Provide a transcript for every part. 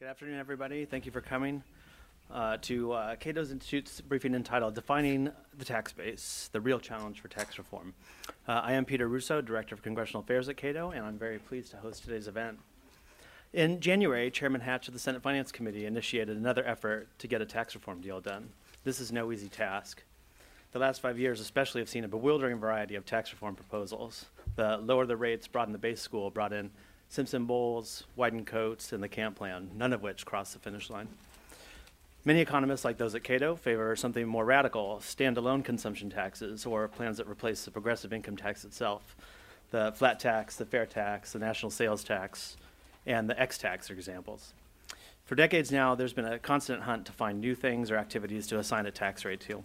Good afternoon, everybody. Thank you for coming uh, to uh, Cato's Institute's briefing entitled Defining the Tax Base, the Real Challenge for Tax Reform. Uh, I am Peter Russo, Director of Congressional Affairs at Cato, and I'm very pleased to host today's event. In January, Chairman Hatch of the Senate Finance Committee initiated another effort to get a tax reform deal done. This is no easy task. The last five years, especially, have seen a bewildering variety of tax reform proposals. The lower the rates, broaden the base school brought in Simpson Bowles, Wyden Coats, and the Camp Plan, none of which crossed the finish line. Many economists, like those at Cato, favor something more radical standalone consumption taxes or plans that replace the progressive income tax itself. The flat tax, the fair tax, the national sales tax, and the X tax are examples. For decades now, there's been a constant hunt to find new things or activities to assign a tax rate to.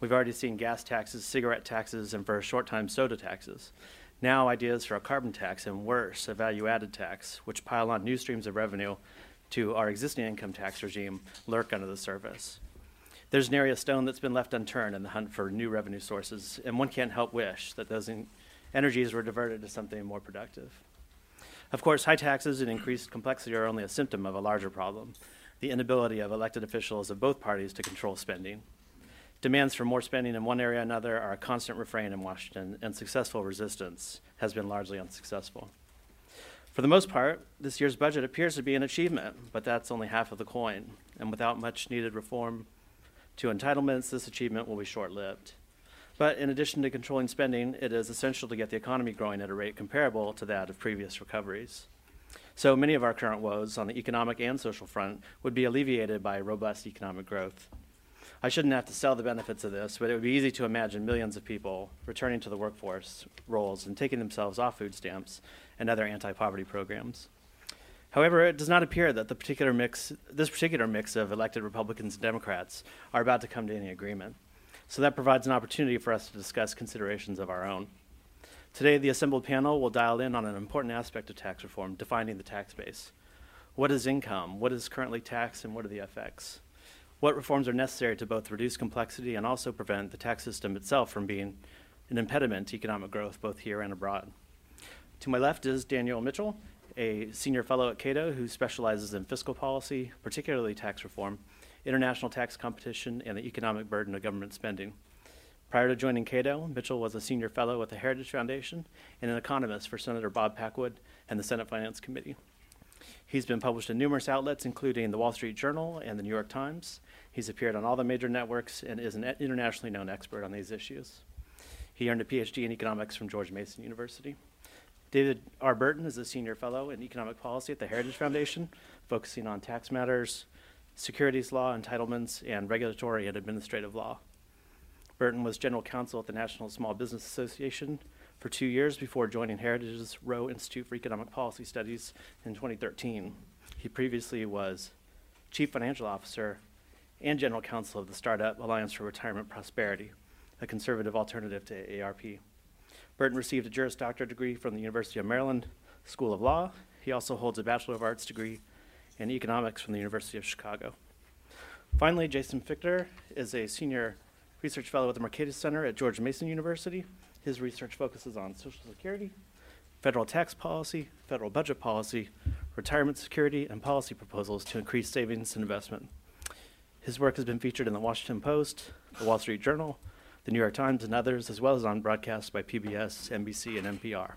We've already seen gas taxes, cigarette taxes, and for a short time, soda taxes. Now, ideas for a carbon tax and worse, a value added tax, which pile on new streams of revenue to our existing income tax regime, lurk under the surface. There's nary a stone that's been left unturned in the hunt for new revenue sources, and one can't help wish that those energies were diverted to something more productive. Of course, high taxes and increased complexity are only a symptom of a larger problem the inability of elected officials of both parties to control spending. Demands for more spending in one area or another are a constant refrain in Washington, and successful resistance has been largely unsuccessful. For the most part, this year's budget appears to be an achievement, but that's only half of the coin. And without much needed reform to entitlements, this achievement will be short lived. But in addition to controlling spending, it is essential to get the economy growing at a rate comparable to that of previous recoveries. So many of our current woes on the economic and social front would be alleviated by robust economic growth. I shouldn't have to sell the benefits of this, but it would be easy to imagine millions of people returning to the workforce roles and taking themselves off food stamps and other anti-poverty programs. However, it does not appear that the particular mix, this particular mix of elected Republicans and Democrats are about to come to any agreement. So that provides an opportunity for us to discuss considerations of our own. Today, the assembled panel will dial in on an important aspect of tax reform, defining the tax base. What is income? What is currently taxed, and what are the effects? What reforms are necessary to both reduce complexity and also prevent the tax system itself from being an impediment to economic growth both here and abroad. To my left is Daniel Mitchell, a senior fellow at Cato who specializes in fiscal policy, particularly tax reform, international tax competition, and the economic burden of government spending. Prior to joining Cato, Mitchell was a senior fellow at the Heritage Foundation and an economist for Senator Bob Packwood and the Senate Finance Committee. He's been published in numerous outlets, including the Wall Street Journal and the New York Times. He's appeared on all the major networks and is an internationally known expert on these issues. He earned a PhD in economics from George Mason University. David R. Burton is a senior fellow in economic policy at the Heritage Foundation, focusing on tax matters, securities law, entitlements, and regulatory and administrative law. Burton was general counsel at the National Small Business Association for two years before joining Heritage's Roe Institute for Economic Policy Studies in 2013. He previously was chief financial officer and general counsel of the startup Alliance for Retirement Prosperity, a conservative alternative to AARP. Burton received a Juris Doctor degree from the University of Maryland School of Law. He also holds a Bachelor of Arts degree in economics from the University of Chicago. Finally, Jason Fichtner is a senior research fellow at the Mercatus Center at George Mason University. His research focuses on Social Security, federal tax policy, federal budget policy, retirement security, and policy proposals to increase savings and investment. His work has been featured in the Washington Post, the Wall Street Journal, the New York Times, and others, as well as on broadcasts by PBS, NBC, and NPR.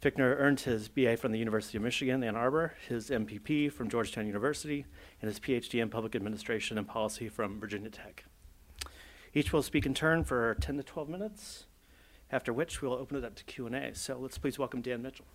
Fichtner earned his BA from the University of Michigan, Ann Arbor, his MPP from Georgetown University, and his PhD in Public Administration and Policy from Virginia Tech. Each will speak in turn for 10 to 12 minutes, after which we'll open it up to Q&A. So let's please welcome Dan Mitchell.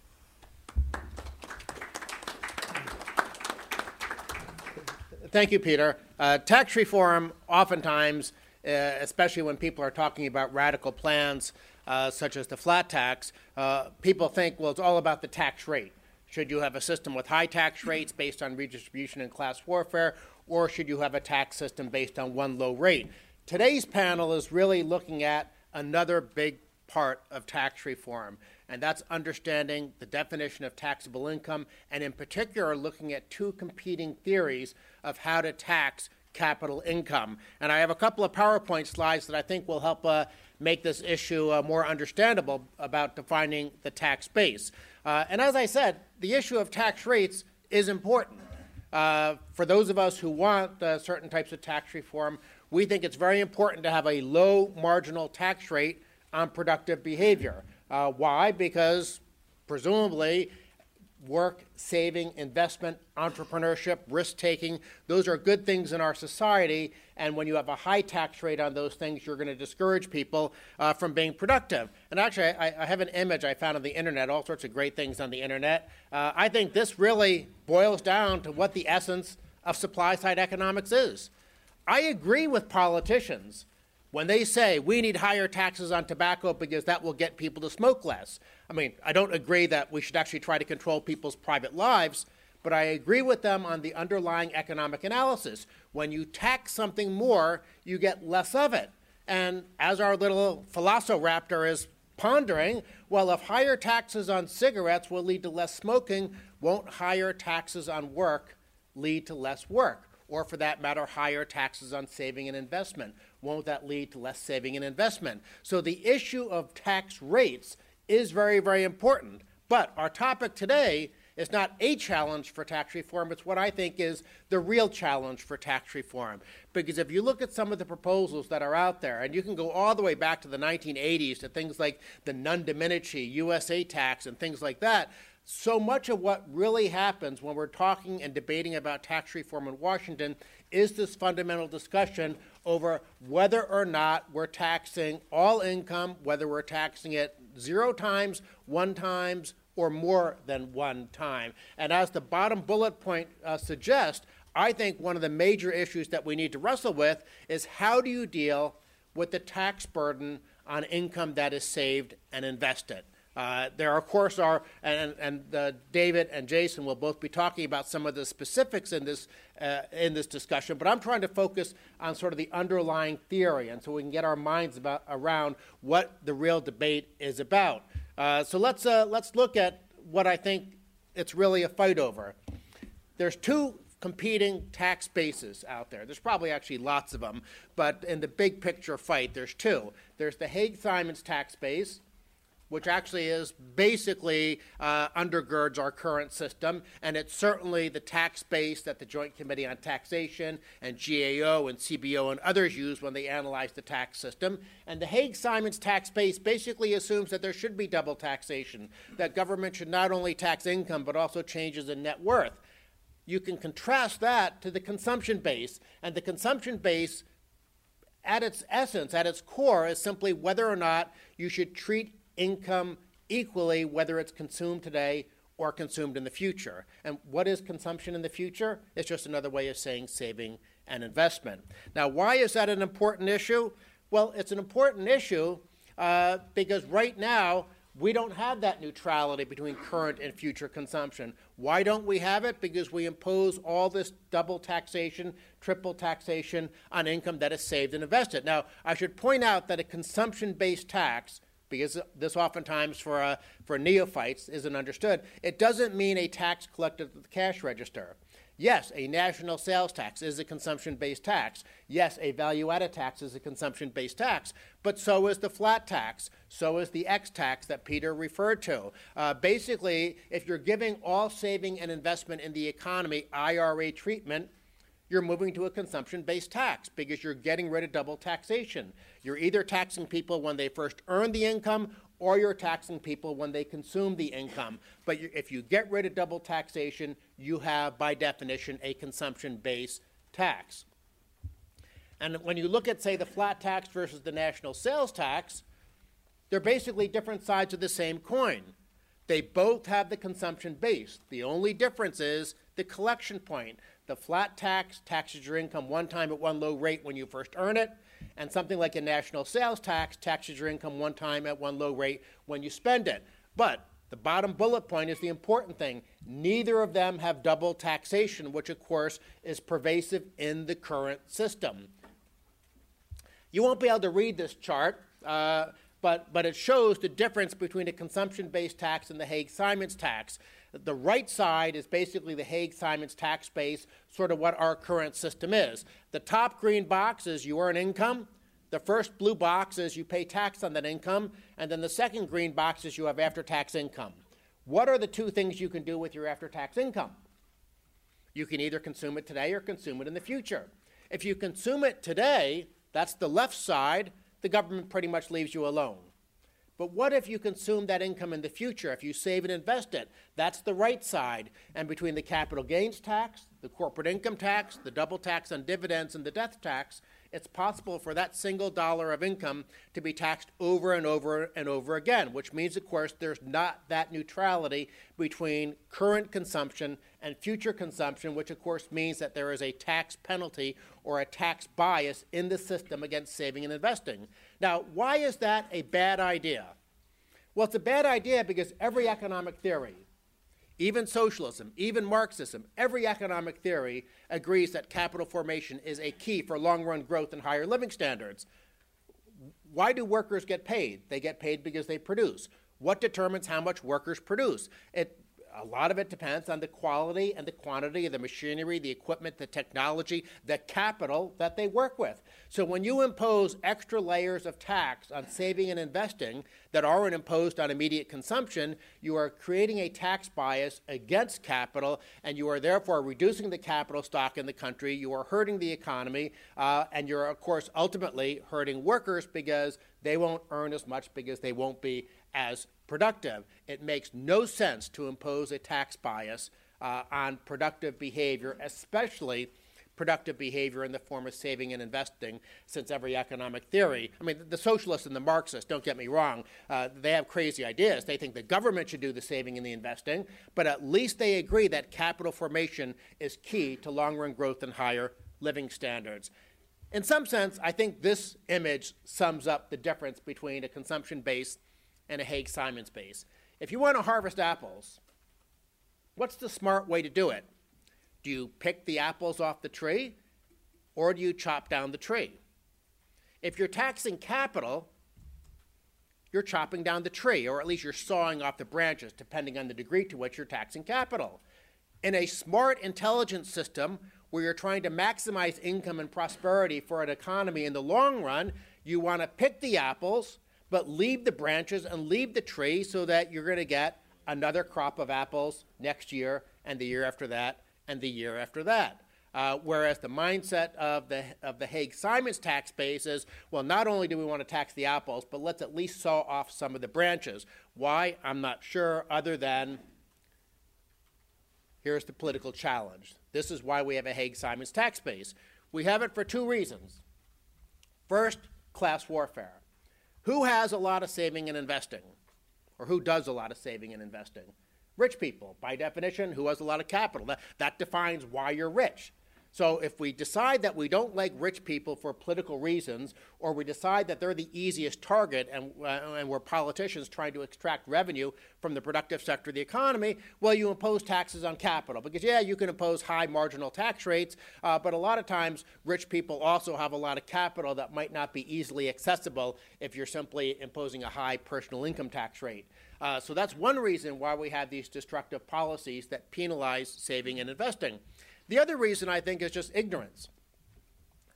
Thank you, Peter. Uh, tax reform, oftentimes, uh, especially when people are talking about radical plans uh, such as the flat tax, uh, people think, well, it's all about the tax rate. Should you have a system with high tax rates based on redistribution and class warfare, or should you have a tax system based on one low rate? Today's panel is really looking at another big part of tax reform, and that's understanding the definition of taxable income, and in particular, looking at two competing theories of how to tax capital income. And I have a couple of PowerPoint slides that I think will help uh, make this issue uh, more understandable about defining the tax base. Uh, and as I said, the issue of tax rates is important. Uh, for those of us who want uh, certain types of tax reform, we think it's very important to have a low marginal tax rate on productive behavior. Uh, why? Because presumably work, saving, investment, entrepreneurship, risk taking. Those are good things in our society. And when you have a high tax rate on those things, you're going to discourage people uh, from being productive. And actually, I, I, have an image I found on the internet, all sorts of great things on the internet. Uh, I think this really boils down to what the essence of supply side economics is. I agree with politicians when they say we need higher taxes on tobacco because that will get people to smoke less. I mean, I don't agree that we should actually try to control people's private lives, but I agree with them on the underlying economic analysis. When you tax something more, you get less of it. And as our little Velociraptor is pondering, well, if higher taxes on cigarettes will lead to less smoking, won't higher taxes on work lead to less work? Or, for that matter, higher taxes on saving and investment? Won't that lead to less saving and investment? So the issue of tax rates is very, very important. But our topic today is not a challenge for tax reform, it's what I think is the real challenge for tax reform. Because if you look at some of the proposals that are out there, and you can go all the way back to the 1980s to things like the Nunn-Domenici, USA tax, and things like that, so much of what really happens when we're talking and debating about tax reform in Washington is this fundamental discussion over whether or not we're taxing all income, whether we're taxing it zero times, one times, or more than one time. And as the bottom bullet point uh, suggests, I think one of the major issues that we need to wrestle with is how do you deal with the tax burden on income that is saved and invested? Uh, there, of course, are, and, and uh, David and Jason will both be talking about some of the specifics in this, uh, in this discussion, but I'm trying to focus on sort of the underlying theory, and so we can get our minds about, around what the real debate is about. Uh, so let's, uh, let's look at what I think it's really a fight over. There's two competing tax bases out there. There's probably actually lots of them, but in the big picture fight, there's two. There's the Haig-Simons tax base, which actually is basically uh, undergirds our current system, and it's certainly the tax base that the Joint Committee on Taxation and GAO and CBO and others use when they analyze the tax system. And the Haig Simons tax base basically assumes that there should be double taxation, that government should not only tax income but also changes in net worth. You can contrast that to the consumption base, and the consumption base at its essence, at its core, is simply whether or not you should treat income equally, whether it's consumed today or consumed in the future. And what is consumption in the future? It's just another way of saying saving and investment. Now, why is that an important issue? Well, it's an important issue uh, because right now we don't have that neutrality between current and future consumption. Why don't we have it? Because we impose all this double taxation, triple taxation on income that is saved and invested. Now, I should point out that a consumption based tax because this oftentimes for, uh, for neophytes isn't understood. It doesn't mean a tax collected at the cash register. Yes, a national sales tax is a consumption based tax. Yes, a value added tax is a consumption based tax. But so is the flat tax. So is the X tax that Peter referred to. Uh, basically, if you're giving all saving and investment in the economy IRA treatment, you're moving to a consumption based tax because you're getting rid of double taxation. You're either taxing people when they first earn the income or you're taxing people when they consume the income. But if you get rid of double taxation, you have, by definition, a consumption based tax. And when you look at, say, the flat tax versus the national sales tax, they're basically different sides of the same coin. They both have the consumption base. The only difference is the collection point. The flat tax taxes your income one time at one low rate when you first earn it, and something like a national sales tax taxes your income one time at one low rate when you spend it. But the bottom bullet point is the important thing. Neither of them have double taxation, which of course is pervasive in the current system. You won't be able to read this chart, uh, but, but it shows the difference between a consumption based tax and the Haig Simons tax. The right side is basically the Haig-Simons tax base, sort of what our current system is. The top green box is you earn income. The first blue box is you pay tax on that income. And then the second green box is you have after-tax income. What are the two things you can do with your after-tax income? You can either consume it today or consume it in the future. If you consume it today, that's the left side, the government pretty much leaves you alone. But what if you consume that income in the future? If you save and invest it, that's the right side. And between the capital gains tax, the corporate income tax, the double tax on dividends, and the death tax, it's possible for that single dollar of income to be taxed over and over and over again, which means, of course, there's not that neutrality between current consumption and future consumption, which, of course, means that there is a tax penalty or a tax bias in the system against saving and investing. Now, why is that a bad idea? Well, it's a bad idea because every economic theory, even socialism, even Marxism, every economic theory agrees that capital formation is a key for long run growth and higher living standards. Why do workers get paid? They get paid because they produce. What determines how much workers produce? It a lot of it depends on the quality and the quantity of the machinery, the equipment, the technology, the capital that they work with. So when you impose extra layers of tax on saving and investing that aren't imposed on immediate consumption, you are creating a tax bias against capital, and you are therefore reducing the capital stock in the country. You are hurting the economy, uh, and you're, of course, ultimately hurting workers because they won't earn as much because they won't be as productive. It makes no sense to impose a tax bias uh, on productive behavior, especially productive behavior in the form of saving and investing, since every economic theory, I mean, the socialists and the Marxists, don't get me wrong, uh, they have crazy ideas. They think the government should do the saving and the investing, but at least they agree that capital formation is key to long run growth and higher living standards. In some sense, I think this image sums up the difference between a consumption based and a Haig Simons base. If you want to harvest apples, what's the smart way to do it? Do you pick the apples off the tree or do you chop down the tree? If you're taxing capital, you're chopping down the tree, or at least you're sawing off the branches, depending on the degree to which you're taxing capital. In a smart, intelligent system where you're trying to maximize income and prosperity for an economy in the long run, you want to pick the apples but leave the branches and leave the tree so that you're going to get another crop of apples next year and the year after that and the year after that. Uh, whereas the mindset of the of the Haig Simons tax base is, well, not only do we want to tax the apples, but let's at least saw off some of the branches. Why? I'm not sure. Other than here's the political challenge. This is why we have a Haig Simons tax base. We have it for two reasons. First, class warfare. Who has a lot of saving and investing? Or who does a lot of saving and investing? Rich people, by definition, who has a lot of capital. That, that defines why you're rich. So if we decide that we don't like rich people for political reasons, or we decide that they're the easiest target and, uh, and we're politicians trying to extract revenue from the productive sector of the economy, well, you impose taxes on capital. Because, yeah, you can impose high marginal tax rates, uh, but a lot of times rich people also have a lot of capital that might not be easily accessible if you're simply imposing a high personal income tax rate. Uh, so that's one reason why we have these destructive policies that penalize saving and investing. The other reason I think is just ignorance.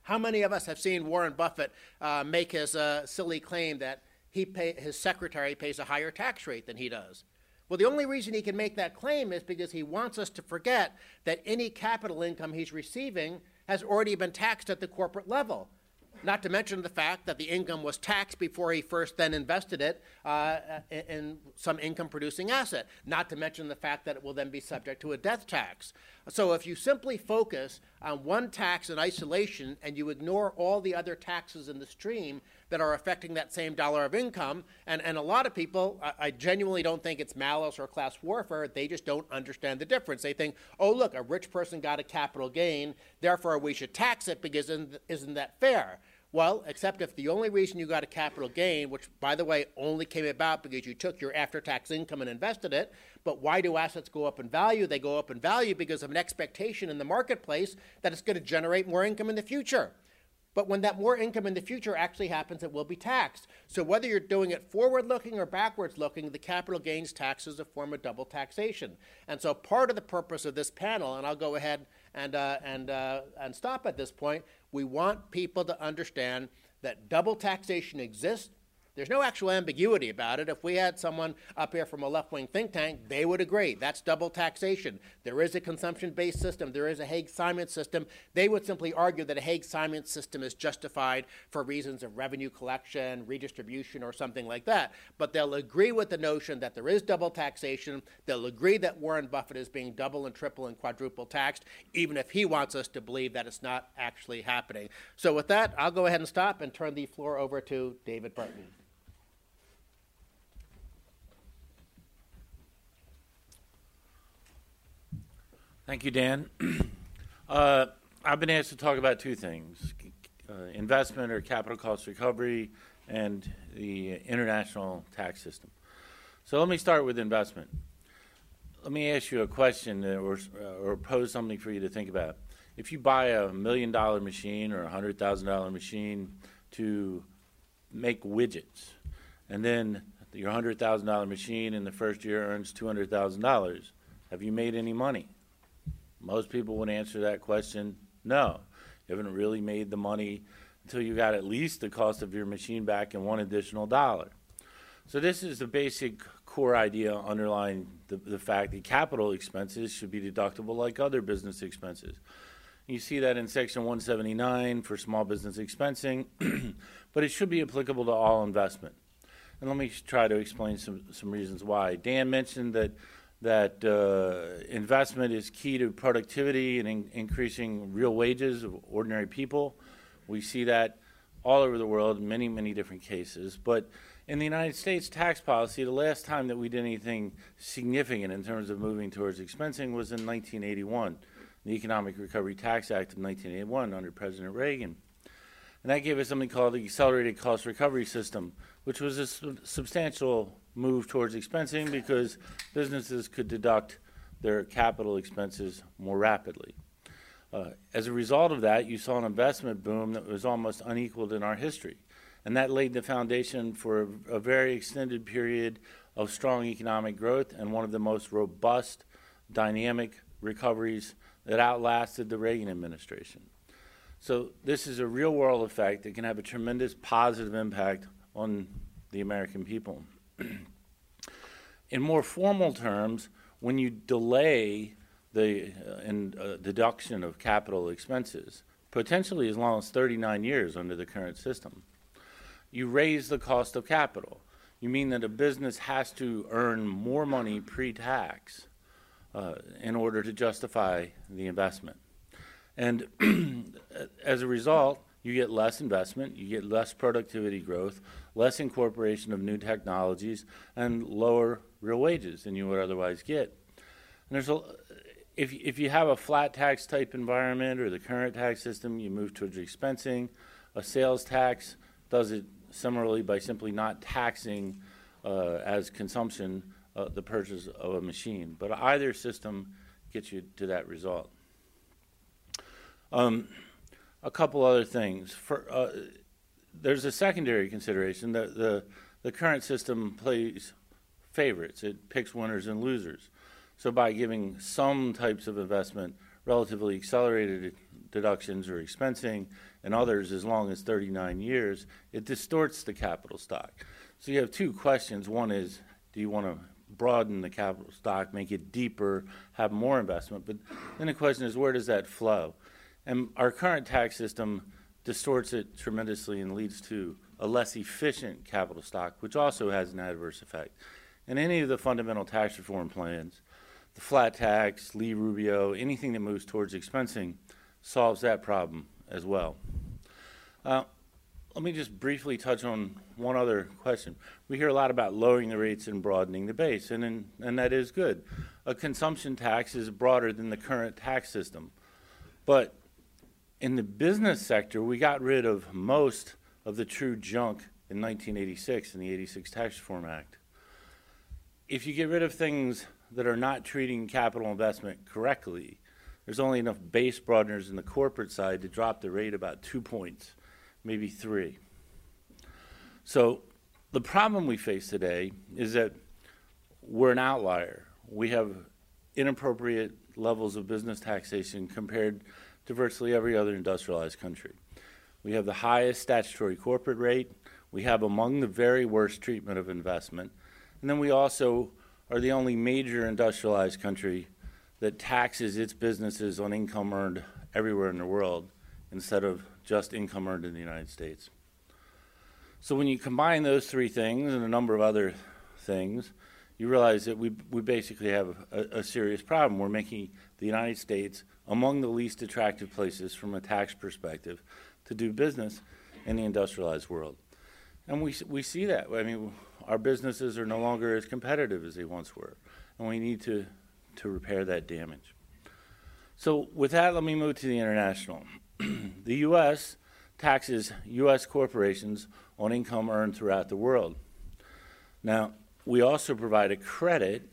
How many of us have seen Warren Buffett uh, make his uh, silly claim that he pay, his secretary pays a higher tax rate than he does? Well, the only reason he can make that claim is because he wants us to forget that any capital income he's receiving has already been taxed at the corporate level. Not to mention the fact that the income was taxed before he first then invested it uh, in some income producing asset. Not to mention the fact that it will then be subject to a death tax. So if you simply focus on one tax in isolation and you ignore all the other taxes in the stream that are affecting that same dollar of income, and, and a lot of people, I, I genuinely don't think it's malice or class warfare, they just don't understand the difference. They think, oh, look, a rich person got a capital gain, therefore we should tax it because isn't, isn't that fair? Well, except if the only reason you got a capital gain, which by the way only came about because you took your after tax income and invested it, but why do assets go up in value? They go up in value because of an expectation in the marketplace that it's going to generate more income in the future. But when that more income in the future actually happens, it will be taxed. So whether you're doing it forward looking or backwards looking, the capital gains tax is a form of double taxation. And so part of the purpose of this panel, and I'll go ahead and, uh, and, uh, and stop at this point, we want people to understand that double taxation exists There's no actual ambiguity about it. If we had someone up here from a left wing think tank, they would agree. That's double taxation. There is a consumption based system, there is a Haig Simon system. They would simply argue that a Haig Simon system is justified for reasons of revenue collection, redistribution, or something like that. But they'll agree with the notion that there is double taxation. They'll agree that Warren Buffett is being double and triple and quadruple taxed, even if he wants us to believe that it's not actually happening. So, with that, I'll go ahead and stop and turn the floor over to David Burton. Thank you, Dan. uh, I've been asked to talk about two things uh, investment or capital cost recovery and the international tax system. So let me start with investment. Let me ask you a question or, uh, or pose something for you to think about. If you buy a million dollar machine or a hundred thousand dollar machine to make widgets, and then your hundred thousand dollar machine in the first year earns two hundred thousand dollars, have you made any money? Most people would answer that question no. You haven't really made the money until you got at least the cost of your machine back and one additional dollar. So, this is the basic core idea underlying the, the fact that capital expenses should be deductible like other business expenses. You see that in Section 179 for small business expensing, but it should be applicable to all investment. And let me try to explain some, some reasons why. Dan mentioned that that uh, investment is key to productivity and in- increasing real wages of ordinary people. We see that all over the world many, many different cases. But in the United States tax policy, the last time that we did anything significant in terms of moving towards expensing was in 1981, the Economic Recovery Tax Act of 1981 under President Reagan. And that gave us something called the Accelerated Cost Recovery System, which was a su- substantial move towards expensing because businesses could deduct their capital expenses more rapidly. Uh, as a result of that, you saw an investment boom that was almost unequaled in our history. And that laid the foundation for a, a very extended period of strong economic growth and one of the most robust, dynamic recoveries that outlasted the Reagan administration. So, this is a real world effect that can have a tremendous positive impact on the American people. in more formal terms, when you delay the uh, in, uh, deduction of capital expenses, potentially as long as 39 years under the current system, you raise the cost of capital. You mean that a business has to earn more money pre tax uh, in order to justify the investment. And as a result, you get less investment, you get less productivity growth, less incorporation of new technologies, and lower real wages than you would otherwise get. And there's a, if, if you have a flat tax type environment or the current tax system, you move towards expensing. A sales tax does it similarly by simply not taxing uh, as consumption uh, the purchase of a machine. But either system gets you to that result. Um, a couple other things. For, uh, there's a secondary consideration that the, the current system plays favorites, it picks winners and losers. So by giving some types of investment relatively accelerated deductions or expensing, and others as long as 39 years, it distorts the capital stock. So you have two questions. One is, do you want to broaden the capital stock, make it deeper, have more investment? But then the question is, where does that flow? And our current tax system distorts it tremendously and leads to a less efficient capital stock, which also has an adverse effect. And any of the fundamental tax reform plans, the flat tax, Lee Rubio, anything that moves towards expensing solves that problem as well. Uh, let me just briefly touch on one other question. We hear a lot about lowering the rates and broadening the base, and, in, and that is good. A consumption tax is broader than the current tax system. But in the business sector, we got rid of most of the true junk in 1986 in the 86 Tax Reform Act. If you get rid of things that are not treating capital investment correctly, there's only enough base broadeners in the corporate side to drop the rate about two points, maybe three. So the problem we face today is that we're an outlier. We have inappropriate levels of business taxation compared to virtually every other industrialized country. We have the highest statutory corporate rate. We have among the very worst treatment of investment. And then we also are the only major industrialized country that taxes its businesses on income earned everywhere in the world instead of just income earned in the United States. So when you combine those three things and a number of other things, you realize that we, we basically have a, a serious problem. We're making the United States among the least attractive places from a tax perspective to do business in the industrialized world. And we, we see that. I mean, our businesses are no longer as competitive as they once were, and we need to, to repair that damage. So, with that, let me move to the international. the U.S. taxes U.S. corporations on income earned throughout the world. Now, we also provide a credit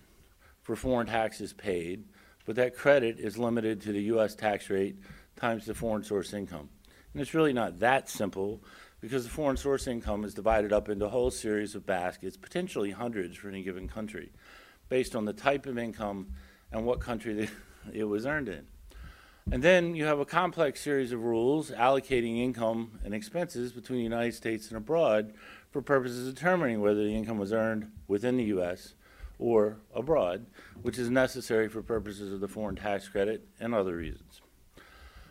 for foreign taxes paid, but that credit is limited to the U.S. tax rate times the foreign source income. And it's really not that simple because the foreign source income is divided up into a whole series of baskets, potentially hundreds for any given country, based on the type of income and what country it was earned in. And then you have a complex series of rules allocating income and expenses between the United States and abroad for purposes of determining whether the income was earned within the U.S. or abroad, which is necessary for purposes of the foreign tax credit and other reasons.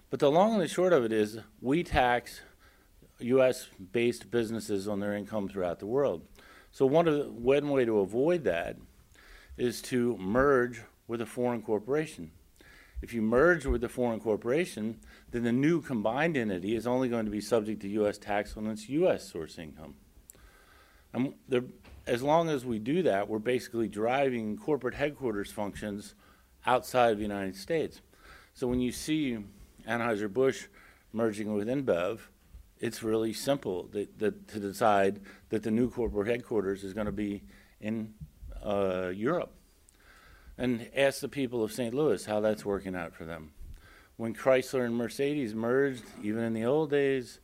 But the long and the short of it is we tax U.S. based businesses on their income throughout the world. So one, the, one way to avoid that is to merge with a foreign corporation. If you merge with a foreign corporation, then the new combined entity is only going to be subject to U.S. tax on its U.S. source income. And as long as we do that, we're basically driving corporate headquarters functions outside of the United States. So when you see Anheuser-Busch merging with InBev, it's really simple that, that, to decide that the new corporate headquarters is going to be in uh, Europe and ask the people of St. Louis how that's working out for them. When Chrysler and Mercedes merged, even in the old days,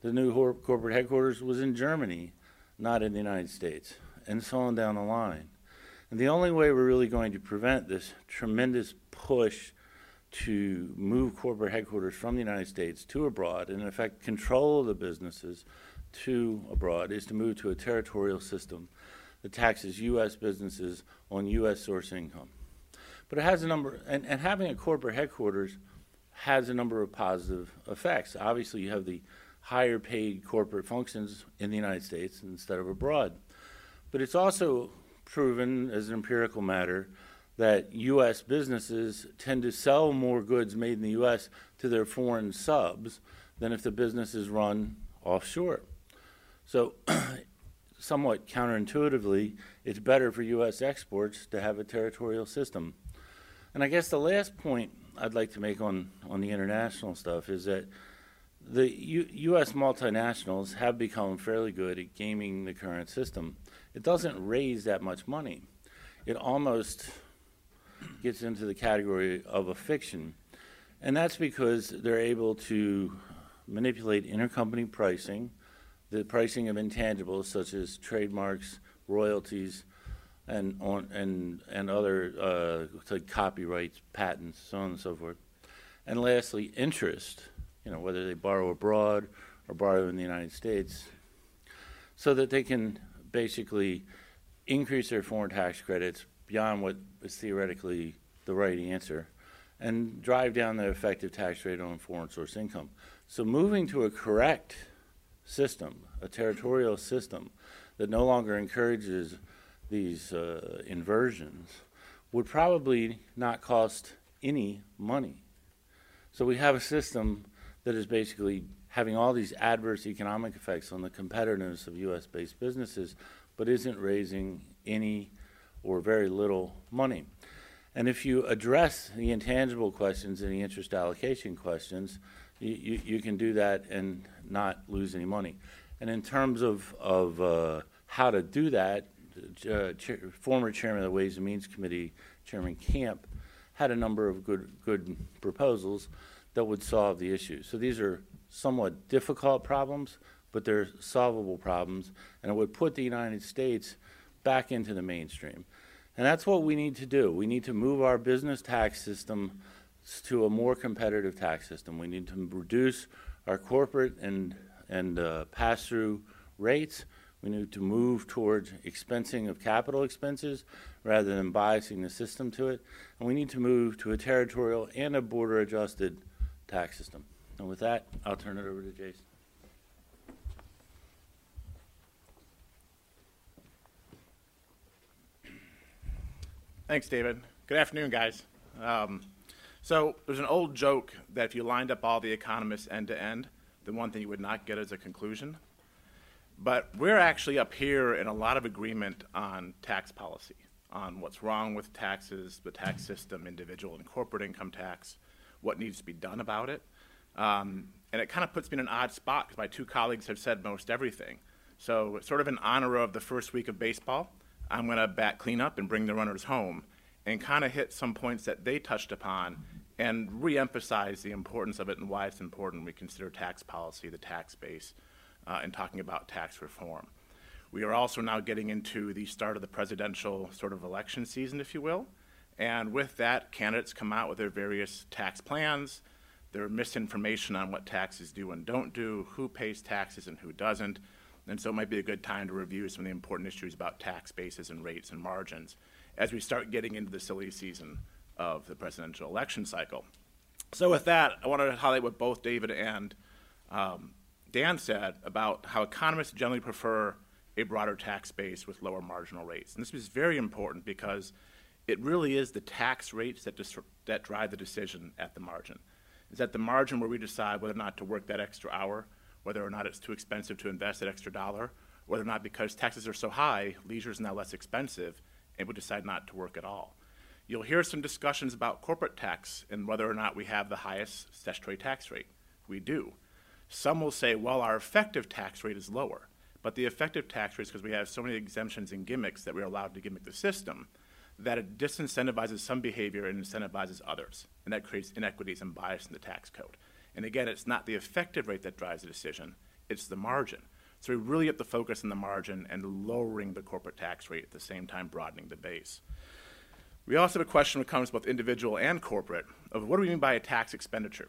the new corporate headquarters was in Germany, not in the United States, and so on down the line. And the only way we're really going to prevent this tremendous push to move corporate headquarters from the United States to abroad and, in effect, control the businesses to abroad is to move to a territorial system that taxes U.S. businesses on U.S. source income. But it has a number, and, and having a corporate headquarters has a number of positive effects. Obviously, you have the higher paid corporate functions in the United States instead of abroad. But it's also proven as an empirical matter that U.S. businesses tend to sell more goods made in the U.S. to their foreign subs than if the business is run offshore. So somewhat counterintuitively, it's better for U.S. exports to have a territorial system. And I guess the last point I'd like to make on, on the international stuff is that the U- U.S. multinationals have become fairly good at gaming the current system. It doesn't raise that much money. It almost gets into the category of a fiction. And that's because they're able to manipulate intercompany pricing the pricing of intangibles such as trademarks, royalties, and on and and other uh, copyrights, patents, so on and so forth. And lastly, interest. You know, whether they borrow abroad or borrow in the United States, so that they can basically increase their foreign tax credits beyond what is theoretically the right answer, and drive down the effective tax rate on foreign source income. So moving to a correct system, a territorial system that no longer encourages these uh, inversions, would probably not cost any money. So we have a system that is basically having all these adverse economic effects on the competitiveness of U.S. based businesses, but isn't raising any or very little money. And if you address the intangible questions and the interest allocation questions, you, you, can do that and not lose any money. And in terms of, of uh, how to do that, uh, chair, former chairman of the Ways and Means Committee, Chairman Camp, had a number of good, good proposals that would solve the issue. So these are somewhat difficult problems, but they're solvable problems, and it would put the United States back into the mainstream. And that's what we need to do. We need to move our business tax system to a more competitive tax system. We need to reduce our corporate and, and uh, pass through rates. We need to move towards expensing of capital expenses rather than biasing the system to it. And we need to move to a territorial and a border adjusted tax system. And with that, I'll turn it over to Jason. Thanks, David. Good afternoon, guys. Um, so there's an old joke that if you lined up all the economists end to end, the one thing you would not get is a conclusion. But we're actually up here in a lot of agreement on tax policy, on what's wrong with taxes, the tax system, individual and corporate income tax, what needs to be done about it. Um, and it kind of puts me in an odd spot because my two colleagues have said most everything. So, sort of in honor of the first week of baseball, I'm going to bat cleanup and bring the runners home and kind of hit some points that they touched upon and reemphasize the importance of it and why it's important we consider tax policy, the tax base, uh, and talking about tax reform. We are also now getting into the start of the presidential sort of election season, if you will. And with that, candidates come out with their various tax plans, their misinformation on what taxes do and don't do, who pays taxes and who doesn't. And so it might be a good time to review some of the important issues about tax bases and rates and margins as we start getting into the silly season of the presidential election cycle. So, with that, I wanted to highlight what both David and um, Dan said about how economists generally prefer a broader tax base with lower marginal rates. And this is very important because it really is the tax rates that, that drive the decision at the margin. It's at the margin where we decide whether or not to work that extra hour, whether or not it's too expensive to invest that extra dollar, whether or not because taxes are so high, leisure is now less expensive, and we decide not to work at all. You'll hear some discussions about corporate tax and whether or not we have the highest statutory tax rate. We do. Some will say, well, our effective tax rate is lower. But the effective tax rate is because we have so many exemptions and gimmicks that we're allowed to gimmick the system that it disincentivizes some behavior and incentivizes others. And that creates inequities and bias in the tax code. And again, it's not the effective rate that drives the decision, it's the margin. So we really have to focus on the margin and lowering the corporate tax rate at the same time broadening the base. We also have a question that comes both individual and corporate of what do we mean by a tax expenditure?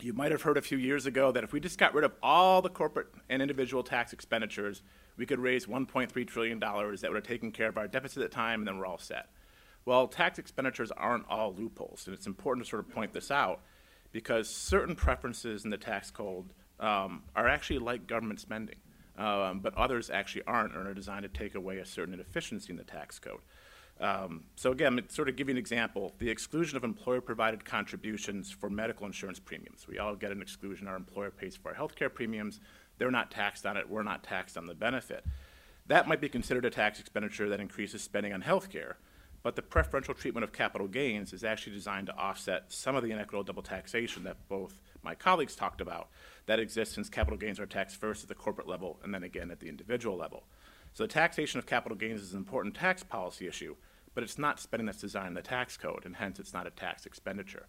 You might have heard a few years ago that if we just got rid of all the corporate and individual tax expenditures, we could raise $1.3 trillion that would have taken care of our deficit at the time, and then we're all set. Well, tax expenditures aren't all loopholes, and it's important to sort of point this out because certain preferences in the tax code um, are actually like government spending, um, but others actually aren't and are designed to take away a certain inefficiency in the tax code. Um, so again, sort of give you an example, the exclusion of employer-provided contributions for medical insurance premiums. We all get an exclusion. Our employer pays for our health care premiums. They're not taxed on it. We're not taxed on the benefit. That might be considered a tax expenditure that increases spending on health care, but the preferential treatment of capital gains is actually designed to offset some of the inequitable double taxation that both my colleagues talked about that exists since capital gains are taxed first at the corporate level and then again at the individual level. So the taxation of capital gains is an important tax policy issue, but it's not spending that's designed in the tax code, and hence it's not a tax expenditure.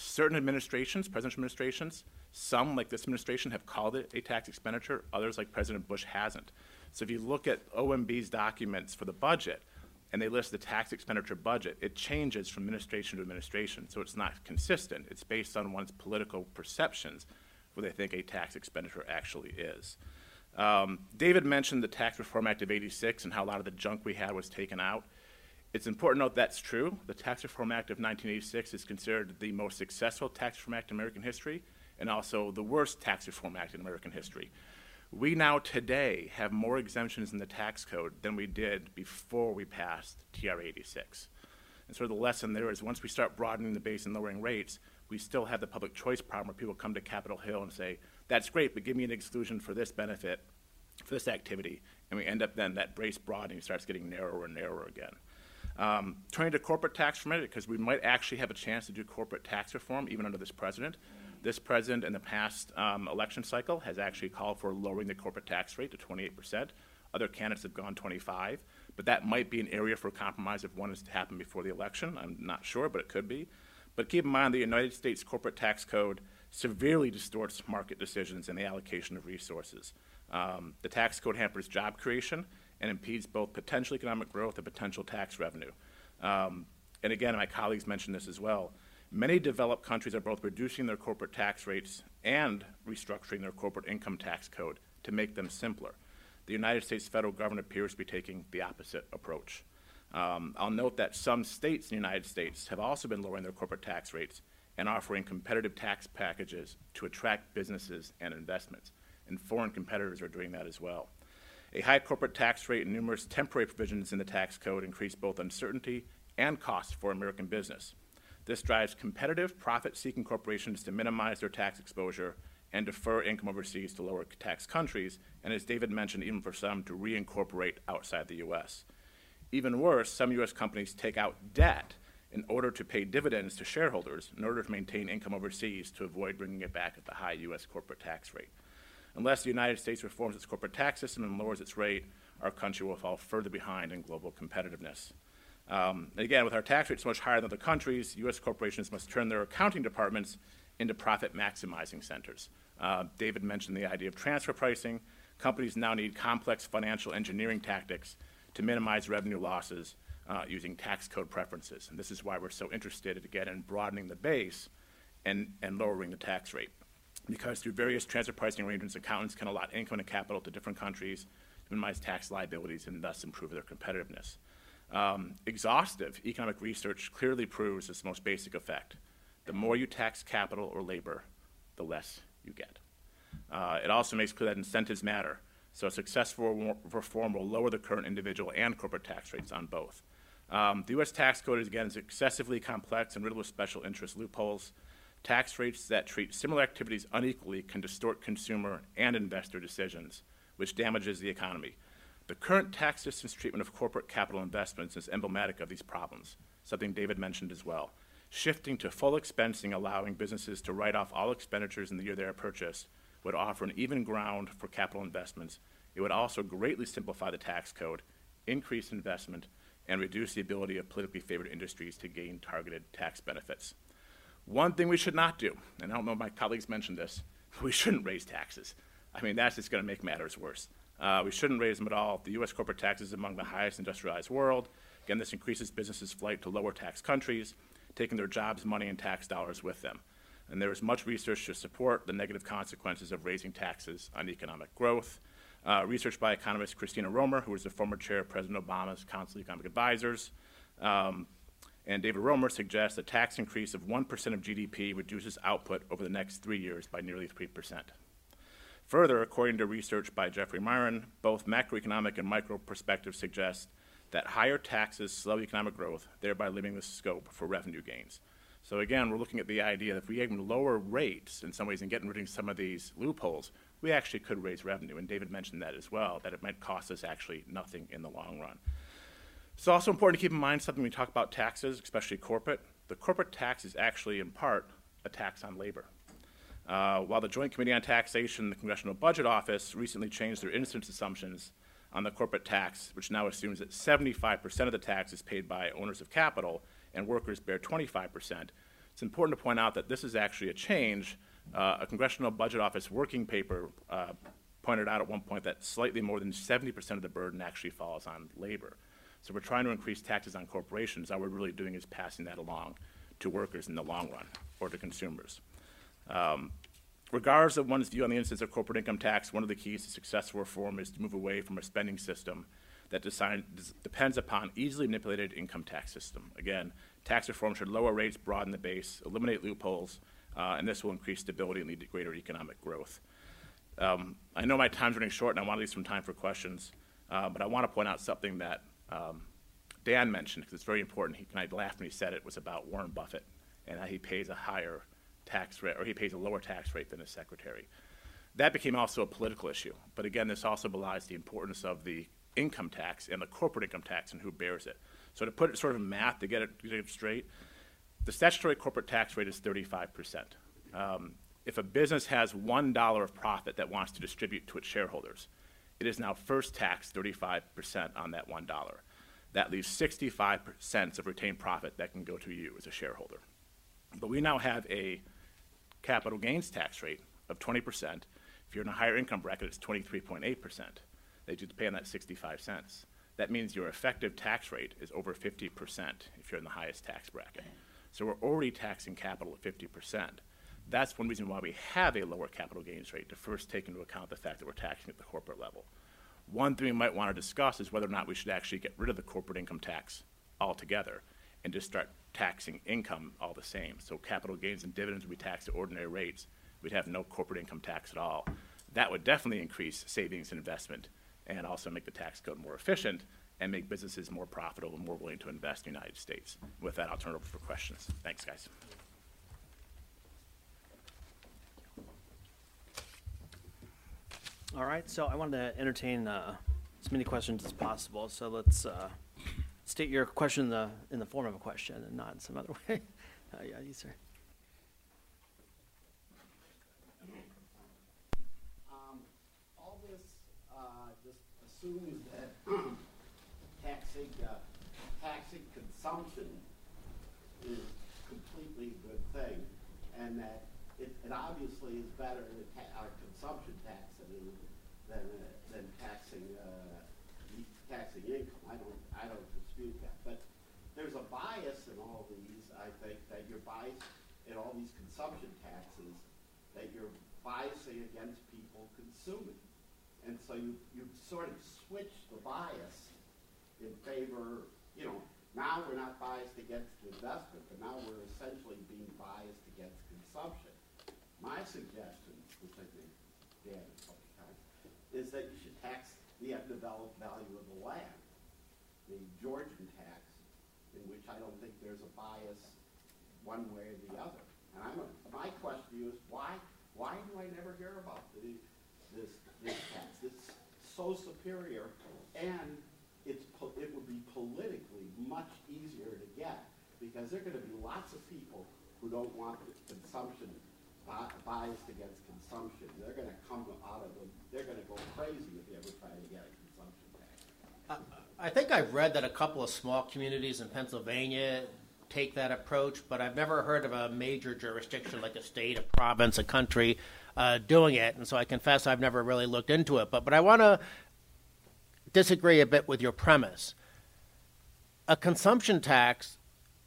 Certain administrations, presidential administrations, some like this administration have called it a tax expenditure, others like President Bush hasn't. So if you look at OMB's documents for the budget, and they list the tax expenditure budget, it changes from administration to administration, so it's not consistent. It's based on one's political perceptions where they think a tax expenditure actually is. Um, David mentioned the Tax Reform Act of 86 and how a lot of the junk we had was taken out. It's important to note that's true. The Tax Reform Act of 1986 is considered the most successful Tax Reform Act in American history and also the worst Tax Reform Act in American history. We now today have more exemptions in the tax code than we did before we passed TR 86. And so the lesson there is once we start broadening the base and lowering rates, we still have the public choice problem where people come to Capitol Hill and say, that's great, but give me an exclusion for this benefit, for this activity. And we end up then that brace broadening starts getting narrower and narrower again. Um, turning to corporate tax for a minute, because we might actually have a chance to do corporate tax reform even under this president. This president in the past um, election cycle has actually called for lowering the corporate tax rate to 28%. Other candidates have gone 25, but that might be an area for compromise if one is to happen before the election. I'm not sure, but it could be. But keep in mind the United States corporate tax code severely distorts market decisions and the allocation of resources. Um, the tax code hampers job creation and impedes both potential economic growth and potential tax revenue. Um, and again, my colleagues mentioned this as well. Many developed countries are both reducing their corporate tax rates and restructuring their corporate income tax code to make them simpler. the United States federal government appears to be taking the opposite approach. Um, I'll note that some states in the United States have also been lowering their corporate tax rates and offering competitive tax packages to attract businesses and investments. And foreign competitors are doing that as well. A high corporate tax rate and numerous temporary provisions in the tax code increase both uncertainty and cost for American business. This drives competitive, profit seeking corporations to minimize their tax exposure and defer income overseas to lower tax countries, and as David mentioned, even for some to reincorporate outside the U.S. Even worse, some U.S. companies take out debt in order to pay dividends to shareholders in order to maintain income overseas to avoid bringing it back at the high U.S. corporate tax rate. Unless the United States reforms its corporate tax system and lowers its rate, our country will fall further behind in global competitiveness. Um, again, with our tax rates much higher than other countries, U.S. corporations must turn their accounting departments into profit maximizing centers. Uh, David mentioned the idea of transfer pricing. Companies now need complex financial engineering tactics to minimize revenue losses uh, using tax code preferences. And this is why we're so interested, again, in broadening the base and, and lowering the tax rate. Because through various transfer pricing arrangements, accountants can allot income and capital to different countries to minimize tax liabilities and thus improve their competitiveness. Um, exhaustive economic research clearly proves this most basic effect. The more you tax capital or labor, the less you get. Uh, it also makes clear that incentives matter. So successful reform will lower the current individual and corporate tax rates on both. Um, the U.S. tax code is again is excessively complex and riddled with special interest loopholes. Tax rates that treat similar activities unequally can distort consumer and investor decisions, which damages the economy. The current tax system's treatment of corporate capital investments is emblematic of these problems, something David mentioned as well. Shifting to full expensing, allowing businesses to write off all expenditures in the year they are purchased, would offer an even ground for capital investments. It would also greatly simplify the tax code, increase investment, and reduce the ability of politically favored industries to gain targeted tax benefits. One thing we should not do, and I don't know if my colleagues mentioned this, we shouldn't raise taxes. I mean, that's just going to make matters worse. Uh, we shouldn't raise them at all. The U.S. corporate tax is among the highest industrialized world. Again, this increases businesses' flight to lower tax countries, taking their jobs, money, and tax dollars with them. And there is much research to support the negative consequences of raising taxes on economic growth. Uh, research by economist Christina Romer, who was the former chair of President Obama's Council of Economic Advisors. Um, and David Romer suggests a tax increase of 1% of GDP reduces output over the next three years by nearly 3%. Further, according to research by Jeffrey Miron, both macroeconomic and micro perspectives suggest that higher taxes slow economic growth, thereby limiting the scope for revenue gains. So again, we're looking at the idea that if we even lower rates in some ways and getting rid of some of these loopholes, we actually could raise revenue. And David mentioned that as well, that it might cost us actually nothing in the long run. It's also important to keep in mind something when we talk about taxes, especially corporate. The corporate tax is actually, in part, a tax on labor. Uh, while the Joint Committee on Taxation and the Congressional Budget Office recently changed their incidence assumptions on the corporate tax, which now assumes that 75% of the tax is paid by owners of capital and workers bear 25%, it's important to point out that this is actually a change. Uh, a Congressional Budget Office working paper uh, pointed out at one point that slightly more than 70% of the burden actually falls on labor. So we're trying to increase taxes on corporations. All we're really doing is passing that along to workers in the long run or to consumers. Um, regardless of one's view on the incidence of corporate income tax, one of the keys to successful reform is to move away from a spending system that design, depends upon easily manipulated income tax system. Again, tax reform should lower rates, broaden the base, eliminate loopholes, uh, and this will increase stability and lead to greater economic growth. Um, I know my time's running short, and I want to leave some time for questions, uh, but I want to point out something that um, Dan mentioned because it's very important. He, and I laughed when he said it was about Warren Buffett and he pays a higher tax rate, or he pays a lower tax rate than his secretary. That became also a political issue. But again, this also belies the importance of the income tax and the corporate income tax and who bears it. So to put it sort of in math to get it, get it straight, the statutory corporate tax rate is 35%. Um, if a business has $1 of profit that wants to distribute to its shareholders, it is now first taxed 35% on that $1. That leaves 65% of retained profit that can go to you as a shareholder. But we now have a capital gains tax rate of 20%. If you're in a higher income bracket, it's 23.8%. They do pay on that 65 cents. That means your effective tax rate is over 50% if you're in the highest tax bracket. So we're already taxing capital at 50%. That's one reason why we have a lower capital gains rate to first take into account the fact that we're taxing at the corporate level. One thing we might want to discuss is whether or not we should actually get rid of the corporate income tax altogether and just start taxing income all the same. So capital gains and dividends would be taxed at ordinary rates. We'd have no corporate income tax at all. That would definitely increase savings and investment and also make the tax code more efficient and make businesses more profitable and more willing to invest in the United States. With that, I'll turn it over for questions. Thanks, guys. All right, so I wanted to entertain uh, as many questions as possible. So let's uh, state your question in the in the form of a question and not in some other way. Uh, yeah, you sir. Um, all this, uh, just assumes that taxing, uh, consumption is completely a good thing, and that it, it obviously is better ta- our consumption tax than, it- than, uh, than taxing, uh, taxing income. I don't, I don't dispute that, but there's a bias in all these, I think, that you're biased, in all these consumption taxes, that you're biasing against people consuming. And so you, you sort of switch the bias in favor, you know, now we're not biased against investment, but now we're essentially being biased against consumption. My suggestion, which I think Dan is that you should tax the undeveloped value of the land, the Georgian tax, in which I don't think there's a bias one way or the other. And I'm, a- my question to you is, why, why do I never hear about the, this, this tax? It's so superior, and it's, it would be politically much easier to get, because there are gonna be lots of people who don't want the consumption, bi- biased against consumption. They're gonna come out of the, they're gonna go crazy if you ever try to get a consumption tax. I think I've read that a couple of small communities in Pennsylvania take that approach, but I've never heard of a major jurisdiction like a state, a province, a country uh, doing it. And so I confess I've never really looked into it. But, but I want to disagree a bit with your premise. A consumption tax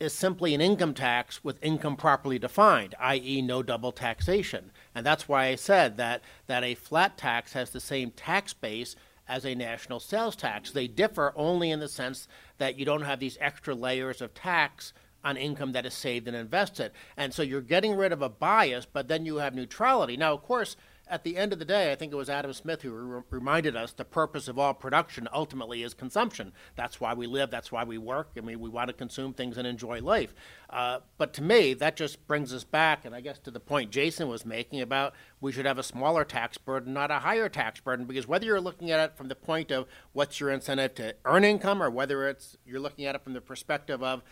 is simply an income tax with income properly defined, i.e., no double taxation. And that's why I said that, that a flat tax has the same tax base as a national sales tax. They differ only in the sense that you don't have these extra layers of tax on income that is saved and invested. And so you're getting rid of a bias, but then you have neutrality. Now, of course, at the end of the day, I think it was Adam Smith who re- reminded us the purpose of all production ultimately is consumption. That's why we live, that's why we work. I mean, we want to consume things and enjoy life. Uh, but to me, that just brings us back, and I guess to the point Jason was making about we should have a smaller tax burden, not a higher tax burden, because whether you're looking at it from the point of what's your incentive to earn income, or whether it's you're looking at it from the perspective of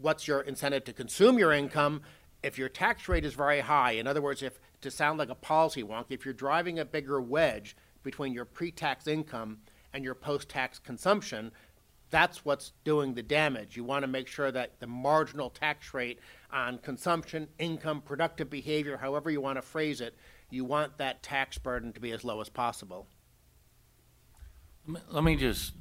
what's your incentive to consume your income if your tax rate is very high in other words if to sound like a policy wonk if you're driving a bigger wedge between your pre-tax income and your post-tax consumption that's what's doing the damage you want to make sure that the marginal tax rate on consumption income productive behavior however you want to phrase it you want that tax burden to be as low as possible Let me- just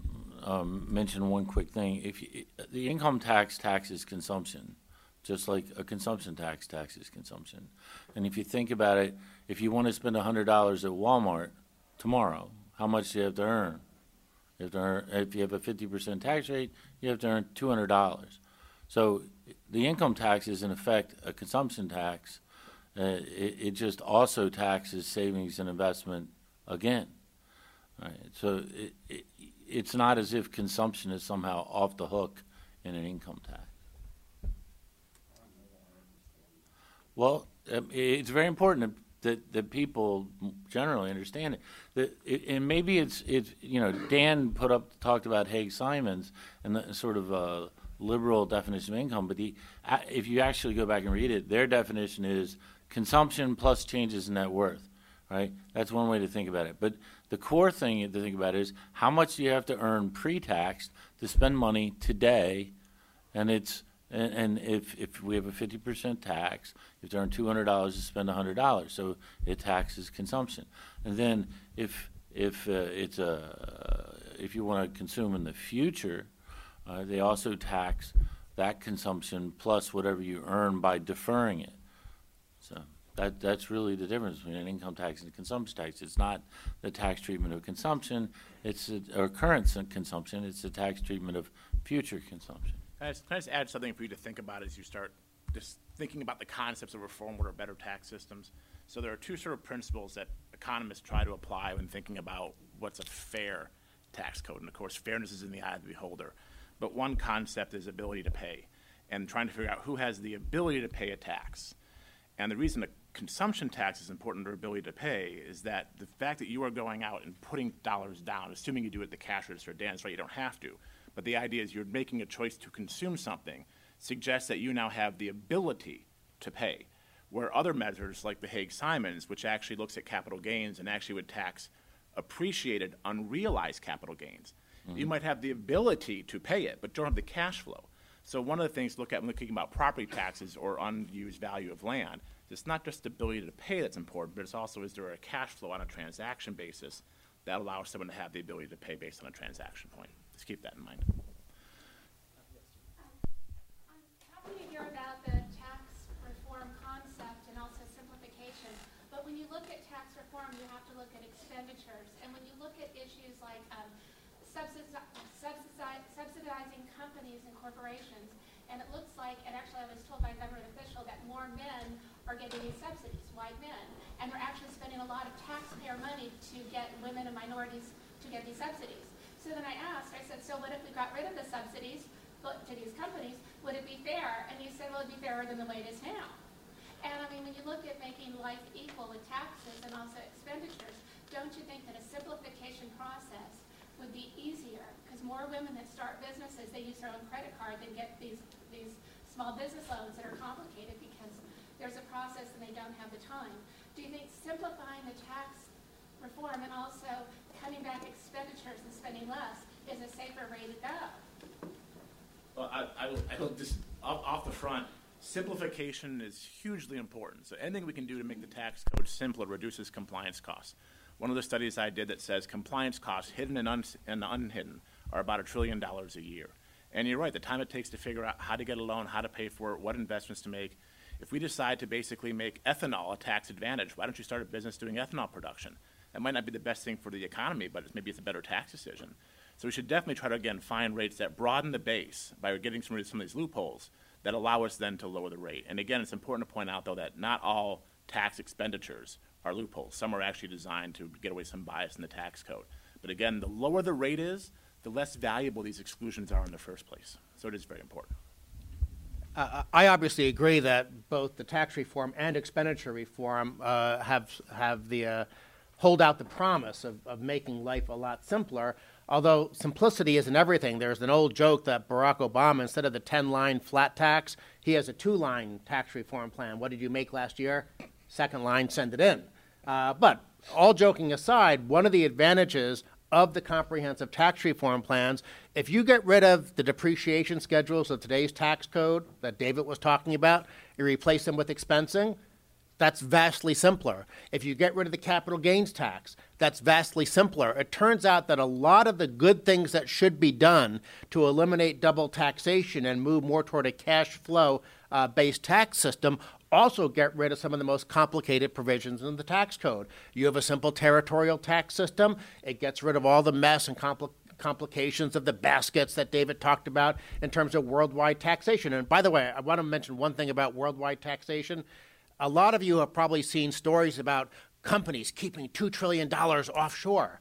um, mention one quick thing. If you, the income tax taxes consumption, just like a consumption tax taxes consumption. And if you think about it, if you want to spend hundred dollars at Walmart tomorrow, how much do you have to earn? You have to earn, if you have a fifty percent tax rate, you have to earn two hundred dollars. So the income tax is in effect a consumption tax. Uh, it, it just also taxes savings and investment again. Right, so it, it, it's not as if consumption is somehow off the hook in an income tax. Well, um, it's very important that, that people generally understand it. And maybe it's it's you know Dan put up talked about Haig Simons and the sort of uh, liberal definition of income, but the if you actually go back and read it, their definition is consumption plus changes in net worth. Right, that's one way to think about it. But the core thing to think about is how much do you have to earn pre-tax to spend money today, and it's and, and if, if we have a fifty percent tax, you have to earn two hundred dollars to spend hundred dollars, so it taxes consumption. And then if if uh, it's a if you want to consume in the future, uh, they also tax that consumption plus whatever you earn by deferring it. So That, that's really the difference between an income tax and a consumption tax. It's not the tax treatment of consumption, it's, a- or current consumption, it's the tax treatment of future consumption. Can I just, can I just add something for you to think about as you start just thinking about the concepts of reform are better tax systems? So there are two sort of principles that economists try to apply when thinking about what's a fair tax code. And of course, fairness is in the eye of the beholder. But one concept is ability to pay and trying to figure out who has the ability to pay a tax. And the reason a consumption tax is important or ability to pay is that the fact that you are going out and putting dollars down, assuming you do it at the cash register, Dan's right, you don't have to. But the idea is you're making a choice to consume something, suggests that you now have the ability to pay. Where other measures like the Haig Simons, which actually looks at capital gains and actually would tax appreciated unrealized capital gains, you mm-hmm. might have the ability to pay it, but don't have the cash flow. So one of the things to look at when looking about property taxes or unused value of land, it's not just the ability to pay that's important, but it's also is there a cash flow on a transaction basis that allows someone to have the ability to pay based on a transaction point. Just keep that in mind. Happy to hear about the tax reform concept and also simplification. But when you look at tax reform, you have to look at expenditures. And when you look at issues like um, subsidi- subsidi- subsidizing companies and corporations, and it looks like, and actually I was told by a government official that more men are getting these subsidies, white men. And they're actually spending a lot of taxpayer money to get women and minorities to get these subsidies. So then I asked, I said, so what if we got rid of the subsidies to these companies? Would it be fair? And he said, well, it'd be fairer than the way it is now. And I mean, when you look at making life equal with taxes and also expenditures, don't you think that a simplification process would be easier? Because more women that start businesses, they use their own credit card than get these, these small business loans that are complicated because there's a process and they don't have the time. Do you think simplifying the tax reform and also cutting back expenditures and spending less is a safer way to go? Well, I, I, will- I will just, off, off the front, simplification is hugely important. So anything we can do to make the tax code simpler reduces compliance costs. One of the studies I did that says compliance costs, hidden and, uns and unhidden, are about a trillion dollars a year. And you're right, the time it takes to figure out how to get a loan, how to pay for it, what investments to make. If we decide to basically make ethanol a tax advantage, why don't you start a business doing ethanol production? That might not be the best thing for the economy, but it's, maybe it's a better tax decision. So we should definitely try to, again, find rates that broaden the base by getting some some of these loopholes that allow us then to lower the rate. And again, it's important to point out, though, that not all tax expenditures are loopholes. Some are actually designed to get away some bias in the tax code. But again, the lower the rate is, the less valuable these exclusions are in the first place. So it is very important. Uh, I obviously agree that both the tax reform and expenditure reform uh, have have the uh, hold out the promise of, of making life a lot simpler. Although simplicity isn't everything. There's an old joke that Barack Obama, instead of the ten-line flat tax, he has a two-line tax reform plan. What did you make last year? Second line, send it in. Uh, but all joking aside, one of the advantages of the comprehensive tax reform plans, if you get rid of the depreciation schedules of today's tax code that David was talking about, you replace them with expensing, that's vastly simpler. If you get rid of the capital gains tax, that's vastly simpler. It turns out that a lot of the good things that should be done to eliminate double taxation and move more toward a cash flow uh, based tax system also get rid of some of the most complicated provisions in the tax code. You have a simple territorial tax system, it gets rid of all the mess and compli- complications of the baskets that David talked about in terms of worldwide taxation. And by the way, I want to mention one thing about worldwide taxation. A lot of you have probably seen stories about companies keeping $2 trillion offshore.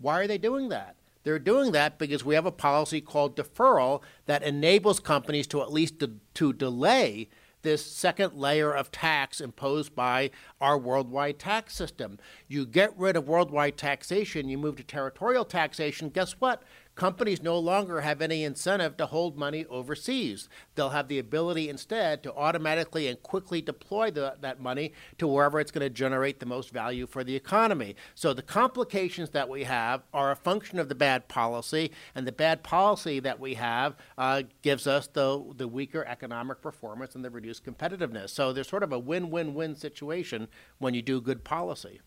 Why are they doing that? They're doing that because we have a policy called deferral that enables companies to at least de- to delay this second layer of tax imposed by our worldwide tax system. You get rid of worldwide taxation, you move to territorial taxation, guess what? Companies no longer have any incentive to hold money overseas. They'll have the ability instead to automatically and quickly deploy the, that money to wherever it's going to generate the most value for the economy. So the complications that we have are a function of the bad policy, and the bad policy that we have uh, gives us the, the weaker economic performance and the reduced competitiveness. So there's sort of a win win win situation when you do good policy.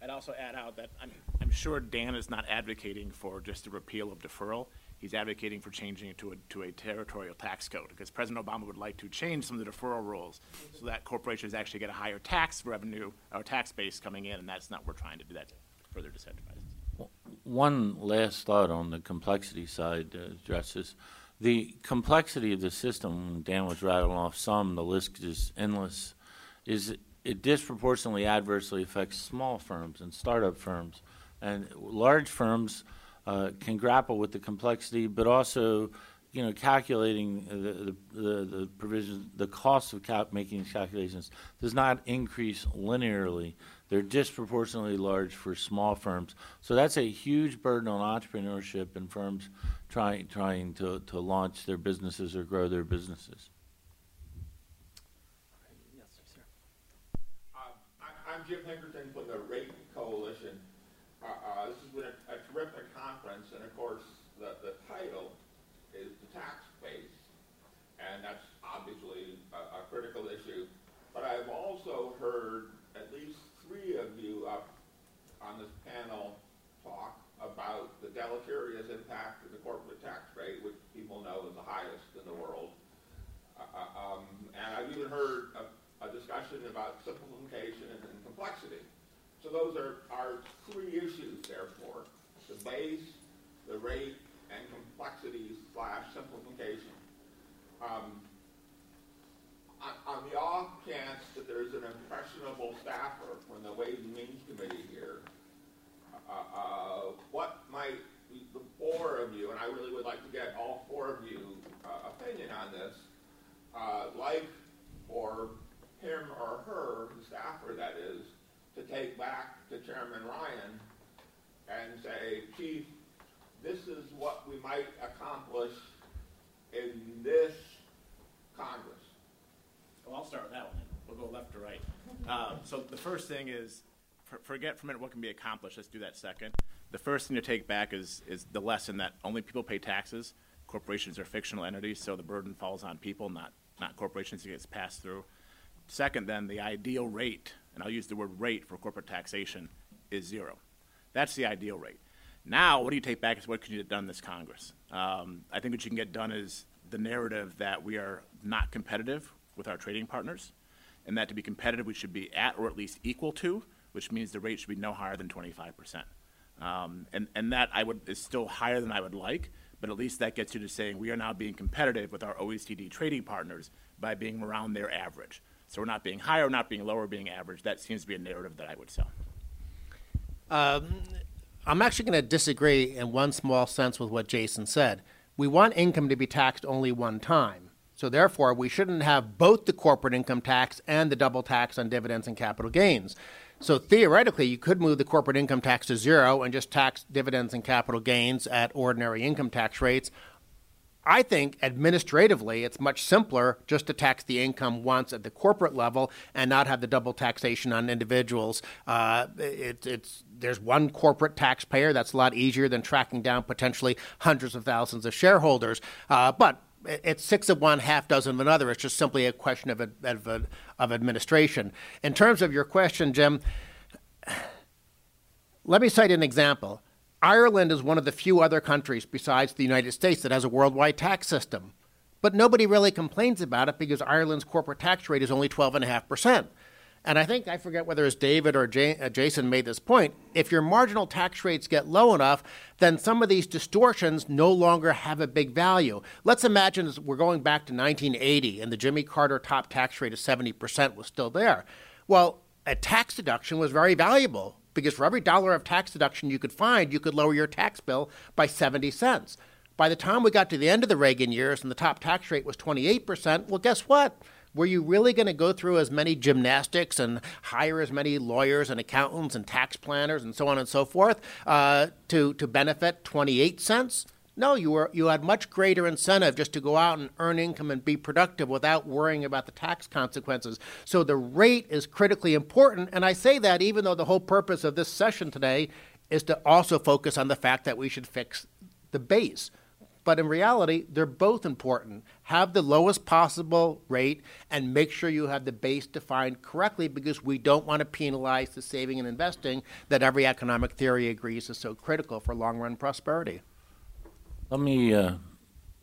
I'd also add out that I'm, I'm sure Dan is not advocating for just a repeal of deferral. he's advocating for changing it to a, to a territorial tax code because President Obama would like to change some of the deferral rules so that corporations actually get a higher tax revenue or tax base coming in, and that's not what we're trying to do. That further decentralizes. One last thought on the complexity side, uh, Justice. The complexity of the system, Dan was rattling off some, the list is endless, is it disproportionately adversely affects small firms and startup firms. And large firms uh, can grapple with the complexity, but also, you know, calculating the, the, the, provisions, the cost of making these calculations does not increase linearly. They're disproportionately large for small firms. So that's a huge burden on entrepreneurship and firms trying, trying to, to launch their businesses or grow their businesses. Yes, sir. Uh, I- I'm Jim Pinkerton from the Rate Coalition. Uh, uh, This has been a a conference, and of course, the the title is the tax base, and that's obviously a a critical issue. But I've also heard at least three of you up on this panel talk about the deleterious impact of the corporate tax rate, which people know is the highest in the world. Uh, uh, um, And I've even heard a, a discussion about simplification and and complexity. So those are, are three issues therefore, the base, the rate, and complexity slash simplification. Um, on, the off chance that there's an impressionable staffer from the Ways and Means Committee here, uh, uh, what might the the four of you, and I really would like to get all four of you uh, opinion on this, uh, like for him or her, the staffer that is, to take back to Chairman Ryan and say, Chief, this is what we might accomplish in this Congress. Well, I'll start with that one. We'll go left to right. Uh, so the first thing is, for, forget for a minute what can be accomplished. Let's do that second. The first thing to take back is is the lesson that only people pay taxes. Corporations are fictional entities, so the burden falls on people, not not corporations. It gets passed through. Second, then the ideal rate, and I'll use the word rate for corporate taxation, is zero. That's the ideal rate. Now, what do you take back is what can you get done this Congress? Um, I think what you can get done is the narrative that we are not competitive with our trading partners, and that to be competitive, we should be at or at least equal to, which means the rate should be no higher than 25%. Um, and, and that I would, is still higher than I would like, but at least that gets you to saying we are now being competitive with our OECD trading partners by being around their average. So we're not being higher, not being lower, being average. That seems to be a narrative that I would sell. I'm actually going to disagree in one small sense with what Jason said. We want income to be taxed only one time. So therefore, we shouldn't have both the corporate income tax and the double tax on dividends and capital gains. So theoretically, you could move the corporate income tax to zero and just tax dividends and capital gains at ordinary income tax rates. I think administratively, it's much simpler just to tax the income once at the corporate level and not have the double taxation on individuals. Uh, it, it's there's one corporate taxpayer. That's a lot easier than tracking down potentially hundreds of thousands of shareholders. Uh, but it's six of one, half dozen of another. It's just simply a question of, of, of administration. In terms of your question, Jim, let me cite an example. Ireland is one of the few other countries besides the United States that has a worldwide tax system. But nobody really complains about it because Ireland's corporate tax rate is only 12.5%. And I think, I forget whether it's David or J- uh, Jason made this point. If your marginal tax rates get low enough, then some of these distortions no longer have a big value. Let's imagine we're going back to 1980 and the Jimmy Carter top tax rate of 70% was still there. Well, a tax deduction was very valuable because for every dollar of tax deduction you could find, you could lower your tax bill by 70 cents. By the time we got to the end of the Reagan years and the top tax rate was 28%, well, guess what? Were you really going to go through as many gymnastics and hire as many lawyers and accountants and tax planners and so on and so forth uh, to, to benefit 28 cents? No, you were you had much greater incentive just to go out and earn income and be productive without worrying about the tax consequences. So the rate is critically important, and I say that even though the whole purpose of this session today is to also focus on the fact that we should fix the base. But in reality, they're both important. Have the lowest possible rate and make sure you have the base defined correctly because we don't want to penalize the saving and investing that every economic theory agrees is so critical for long run prosperity. Let me uh,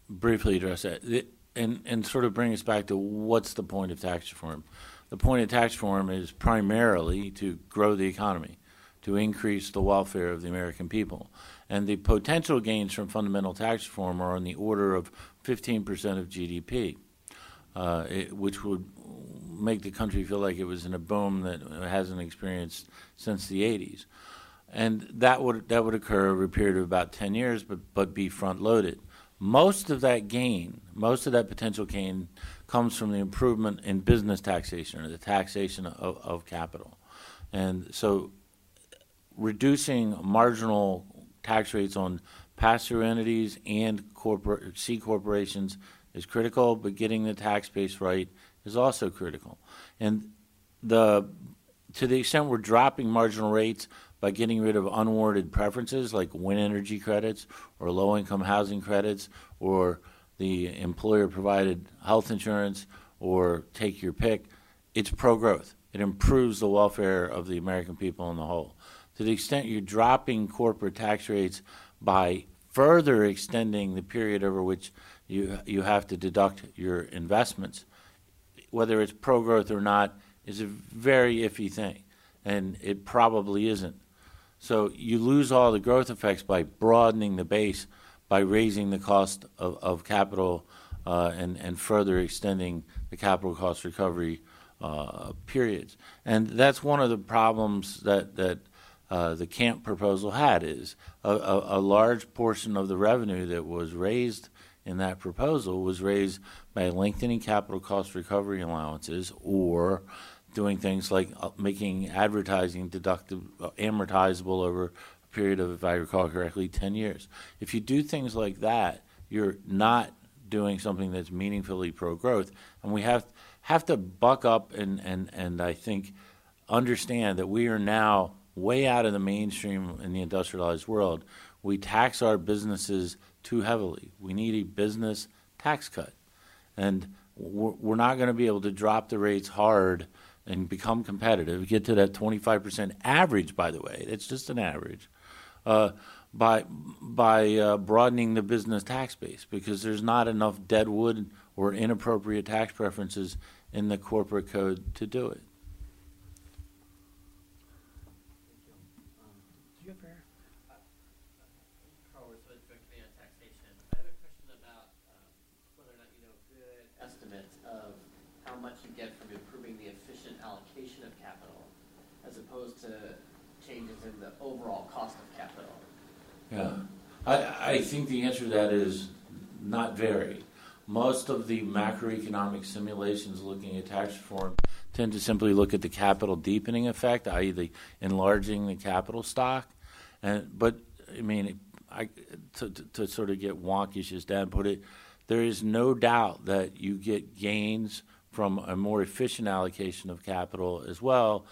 briefly address that and, and sort of bring us back to what's the point of tax reform. The point of tax reform is primarily to grow the economy, to increase the welfare of the American people. And the potential gains from fundamental tax reform are on the order of 15% of GDP, uh, it, which would make the country feel like it was in a boom that it hasn't experienced since the 80s. And that would, that would occur over a period of about 10 years, but, but be front loaded. Most of that gain, most of that potential gain, comes from the improvement in business taxation or the taxation of, of capital. And so reducing marginal tax rates on pass-through entities and corporate, C corporations is critical, but getting the tax base right is also critical. And the, to the extent we're dropping marginal rates by getting rid of unwarranted preferences like wind energy credits or low-income housing credits or the employer-provided health insurance or take your pick, it's pro-growth. It improves the welfare of the American people in the whole. To the extent you're dropping corporate tax rates by further extending the period over which you you have to deduct your investments, whether it's pro-growth or not, is a very iffy thing, and it probably isn't. So you lose all the growth effects by broadening the base, by raising the cost of, of capital, uh, and and further extending the capital cost recovery uh, periods. And that's one of the problems that that uh, the Camp proposal had is a, a, a, large portion of the revenue that was raised in that proposal was raised by lengthening capital cost recovery allowances or doing things like uh, making advertising deductible, uh, amortizable over a period of, if I recall correctly, 10 years. If you do things like that, you're not doing something that's meaningfully pro growth. And we have, have to buck up and, and, and I think understand that we are now way out of the mainstream in the industrialized world. We tax our businesses too heavily. We need a business tax cut. And we're not going to be able to drop the rates hard and become competitive, get to that 25% average, by the way, it's just an average, uh, by, by uh, broadening the business tax base because there's not enough dead wood or inappropriate tax preferences in the corporate code to do it. Yeah, I, I think the answer to that is not very. Most of the macroeconomic simulations looking at tax reform tend to simply look at the capital deepening effect, i.e., the enlarging the capital stock. And but I mean, I, to, to, to sort of get wonkish as Dan put it, there is no doubt that you get gains from a more efficient allocation of capital as well.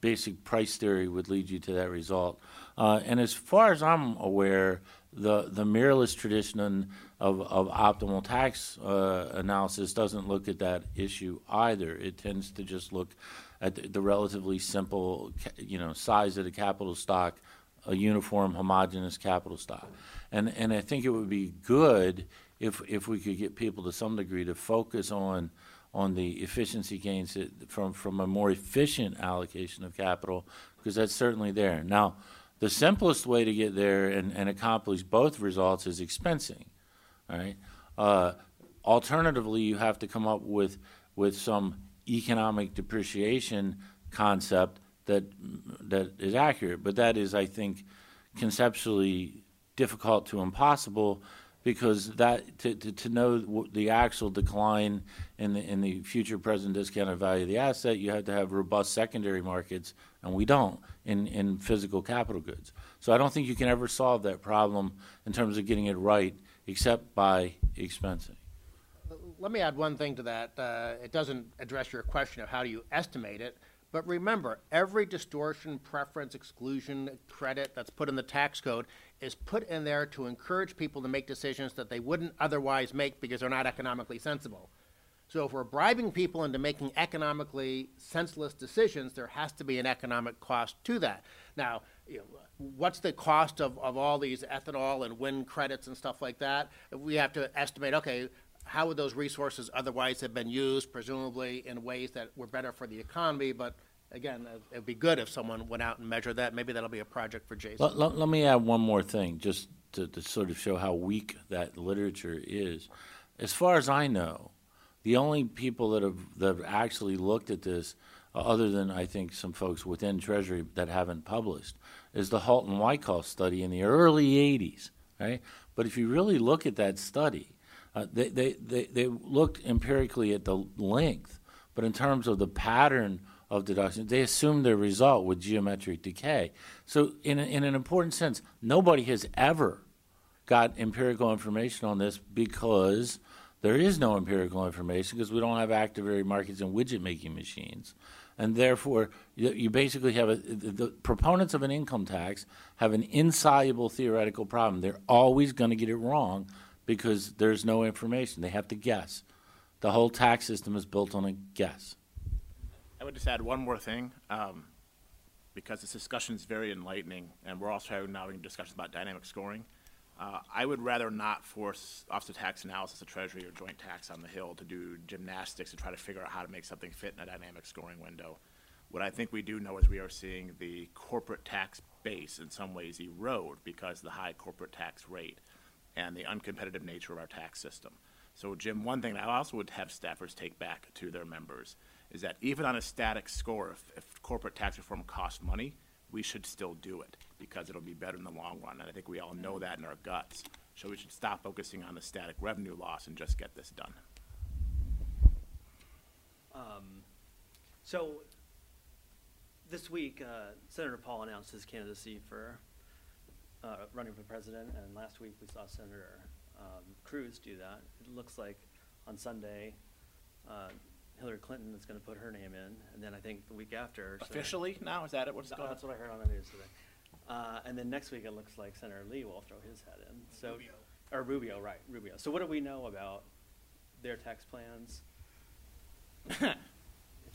Basic price theory would lead you to that result. Uh, and as far as I'm aware, the, the Mirrlees tradition of, of optimal tax uh, analysis doesn't look at that issue either. It tends to just look at the, the relatively simple, you know, size of the capital stock, a uniform, homogeneous capital stock. And, and I think it would be good if, if we could get people to some degree to focus on on the efficiency gains from, from a more efficient allocation of capital, because that's certainly there. Now, the simplest way to get there and, and accomplish both results is expensing. Right? Uh, alternatively, you have to come up with with some economic depreciation concept that that is accurate. But that is, I think, conceptually difficult to impossible because that to, to, to know the actual decline in the in the future present discounted value of the asset, you have to have robust secondary markets, and we don't in, in physical capital goods. So I don't think you can ever solve that problem in terms of getting it right except by expensing. Let me add one thing to that. Uh, it doesn't address your question of how do you estimate it, but remember, every distortion, preference, exclusion, credit that's put in the tax code is put in there to encourage people to make decisions that they wouldn't otherwise make because they're not economically sensible. So if we're bribing people into making economically senseless decisions, there has to be an economic cost to that. Now, you know, what's the cost of, of all these ethanol and wind credits and stuff like that? We have to estimate, okay, how would those resources otherwise have been used, presumably in ways that were better for the economy? But again, uh, it'd be good if someone went out and measured that. Maybe that'll be a project for Jason. Let, let, let me add one more thing, just to, to sort of show how weak that literature is. As far as I know, the only people that have that have actually looked at this, uh, other than I think some folks within Treasury that haven't published, is the Hulten Wykoff study in the early '80s. Right, but if you really look at that study, uh, they, they, they, they looked empirically at the length, but in terms of the pattern of deduction, they assumed their result with geometric decay. So, in, a, in an important sense, nobody has ever got empirical information on this because there is no empirical information because we don't have active area markets and widget making machines. And therefore, you, you basically have a, the, the proponents of an income tax have an insoluble theoretical problem. They're always going to get it wrong because there's no information. They have to guess. The whole tax system is built on a guess. I would just add one more thing, um, because this discussion is very enlightening, and we're also having now having discussions about dynamic scoring. Uh, I would rather not force Office of Tax Analysis, of Treasury, or Joint Tax on the Hill to do gymnastics to try to figure out how to make something fit in a dynamic scoring window. What I think we do know is we are seeing the corporate tax base in some ways erode because of the high corporate tax rate and the uncompetitive nature of our tax system. So, Jim, one thing that I also would have staffers take back to their members is that even on a static score, if, if corporate tax reform costs money, we should still do it because it'll be better in the long run. And I think we all know that in our guts. So we should stop focusing on the static revenue loss and just get this done. Um, so this week, uh, Senator Paul announced his candidacy for uh, running for president, and last week we saw Senator um, Cruz do that. It looks like on Sunday, uh, Hillary Clinton is going to put her name in, and then I think the week after. Senator- Officially now, is that it? What's Th- going on? That's what I heard on the news today. Uh, and then next week, it looks like Senator Lee will throw his head in. So, Or Rubio, right, Rubio. So what do we know about their tax plans?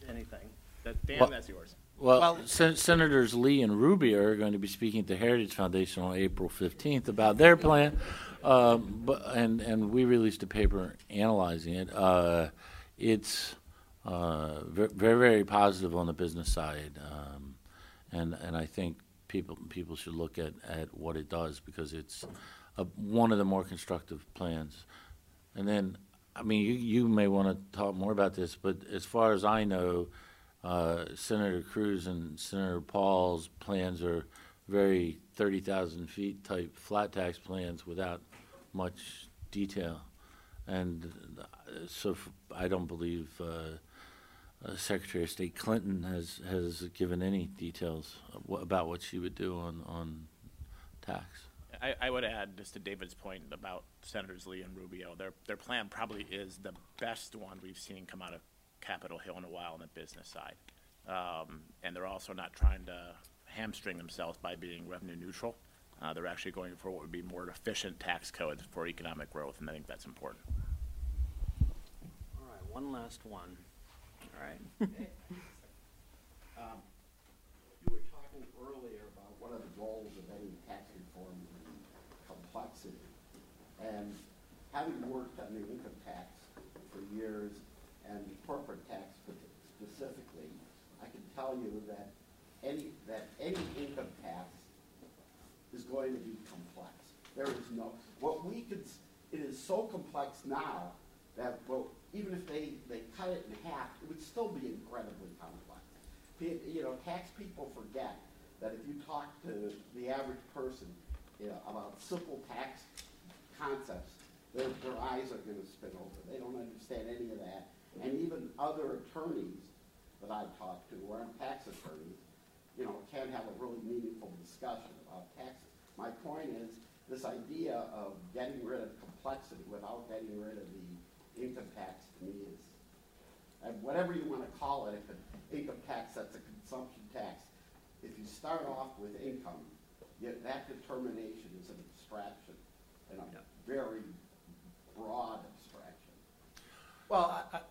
Anything? That, Dan, Well- that's yours. Well, Well- Sen- Senators Lee and Rubio are going to be speaking at the Heritage Foundation on April 15th about their plan, um, but, and, and we released a paper analyzing it. Uh, it's uh, very, very positive on the business side, um, and, and I think people, people should look at, at what it does because it's a, one of the more constructive plans. And then, I mean, you, you may want to talk more about this, but as far as I know, uh, Senator Cruz and Senator Paul's plans are very 30,000 feet type flat tax plans without much detail. And uh, so I don't believe uh, uh, Secretary of State Clinton has, has given any details about what she would do on, on tax. I, I would add just to David's point about Senators Lee and Rubio, their, their plan probably is the best one we've seen come out of Capitol Hill in a while on the business side. Um, and they're also not trying to hamstring themselves by being revenue neutral. Uh, they're actually going for what would be more efficient tax codes for economic growth, and I think that's important. All right, one last one. All right. Um, You were talking earlier about one of the goals of any tax reform is complexity. And having worked on the income tax for years and corporate tax specifically, I can tell you that any, that any income tax is going to be complex. There is no, what we could, it is so complex now that, well, even if they, they cut it in half, it would still be incredibly complex. You know, tax people forget that if you talk to the average person, you know, about simple tax concepts, their, their eyes are gonna spin over. They don't understand any of that. And even other attorneys that I talk to, who aren't tax attorneys, you know, can't have a really meaningful discussion about taxes. My point is, this idea of getting rid of complexity without getting rid of the income tax to me is, and whatever you wanna call it, if an income tax, that's a consumption tax. If you start off with income, yet that determination is an abstraction, and a Yeah. very broad abstraction. Well, I, I-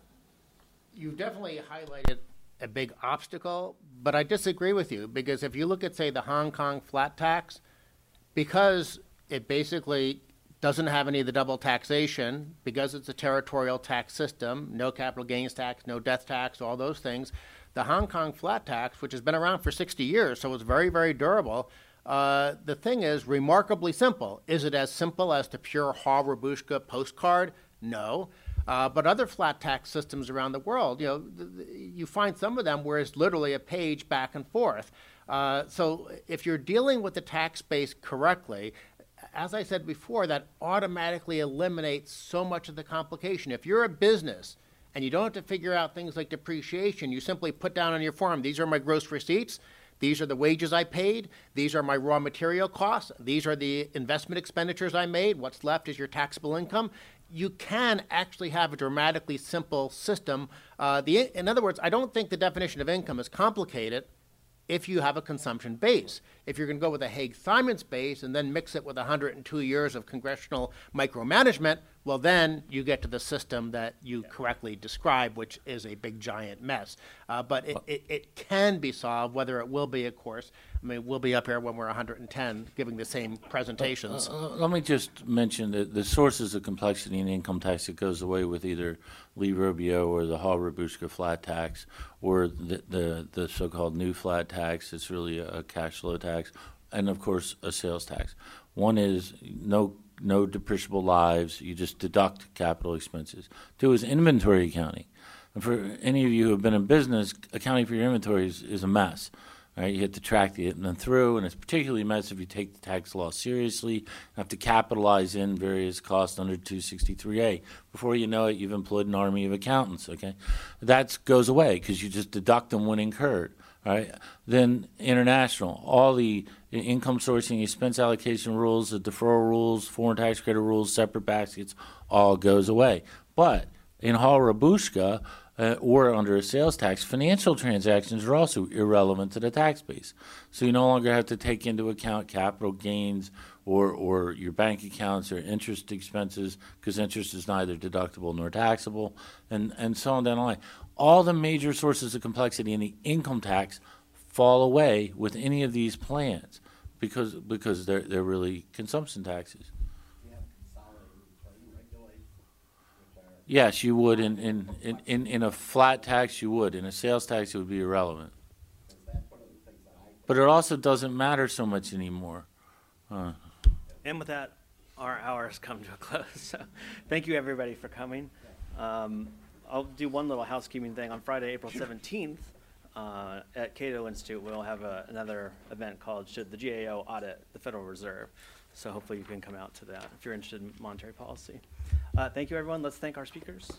You've definitely highlighted a big obstacle, but I disagree with you because if you look at, say, the Hong Kong flat tax, because it basically doesn't have any of the double taxation, because it's a territorial tax system, no capital gains tax, no death tax, all those things, the Hong Kong flat tax, which has been around for 60 years, so it's very, very durable. Uh, the thing is remarkably simple. Is it as simple as the pure Hall-Rabushka postcard? No. Uh, but other flat tax systems around the world, you know, th- th- you find some of them where it's literally a page back and forth. Uh, so if you're dealing with the tax base correctly, as I said before, that automatically eliminates so much of the complication. If you're a business and you don't have to figure out things like depreciation, you simply put down on your form, these are my gross receipts, these are the wages I paid, these are my raw material costs, these are the investment expenditures I made, what's left is your taxable income. You can actually have a dramatically simple system. Uh, the, in other words, I don't think the definition of income is complicated if you have a consumption base. If you're going to go with a Haig-Simons base and then mix it with 102 years of congressional micromanagement, well, then you get to the system that you correctly describe, which is a big giant mess. Uh, but it, it, it can be solved, whether it will be, of course. I mean, we'll be up here when we're 110 giving the same presentations. Uh, Let me just mention that the sources of complexity in income tax that goes away with either Lee Rubio or the Hall-Rabushka flat tax or the, the, the so-called new flat tax. It's really a cash flow tax, and of course a sales tax. One is no no depreciable lives. You just deduct capital expenses. Two is inventory accounting. And for any of you who have been in business, accounting for your inventory is, is a mess. Right, you have to track it then through, and it's particularly a mess if you take the tax law seriously. You have to capitalize in various costs under 263A. Before you know it, you've employed an army of accountants. Okay, that goes away because you just deduct them when incurred. Then international, all the income sourcing, expense allocation rules, the deferral rules, foreign tax credit rules, separate baskets, all goes away. But in Hall Rabushka, uh, or under a sales tax, financial transactions are also irrelevant to the tax base. So you no longer have to take into account capital gains or, or your bank accounts or interest expenses because interest is neither deductible nor taxable, and, and so on down the line. All the major sources of complexity in the income tax fall away with any of these plans because, because they're, they're really consumption taxes. We have consolidated reporting regulations, which are Yes, you would in, in, in, in, in a flat tax, you would. In a sales tax, it would be irrelevant. Because that's one of the things that I But it also doesn't matter so much anymore. Uh, And with that, our hour has come to a close. So thank you, everybody, for coming. Um, I'll do one little housekeeping thing. On Friday, April 17th, uh, at Cato Institute, we'll have a, another event called Should the GAO Audit the Federal Reserve? So hopefully you can come out to that if you're interested in monetary policy. Uh, thank you, everyone. Let's thank our speakers.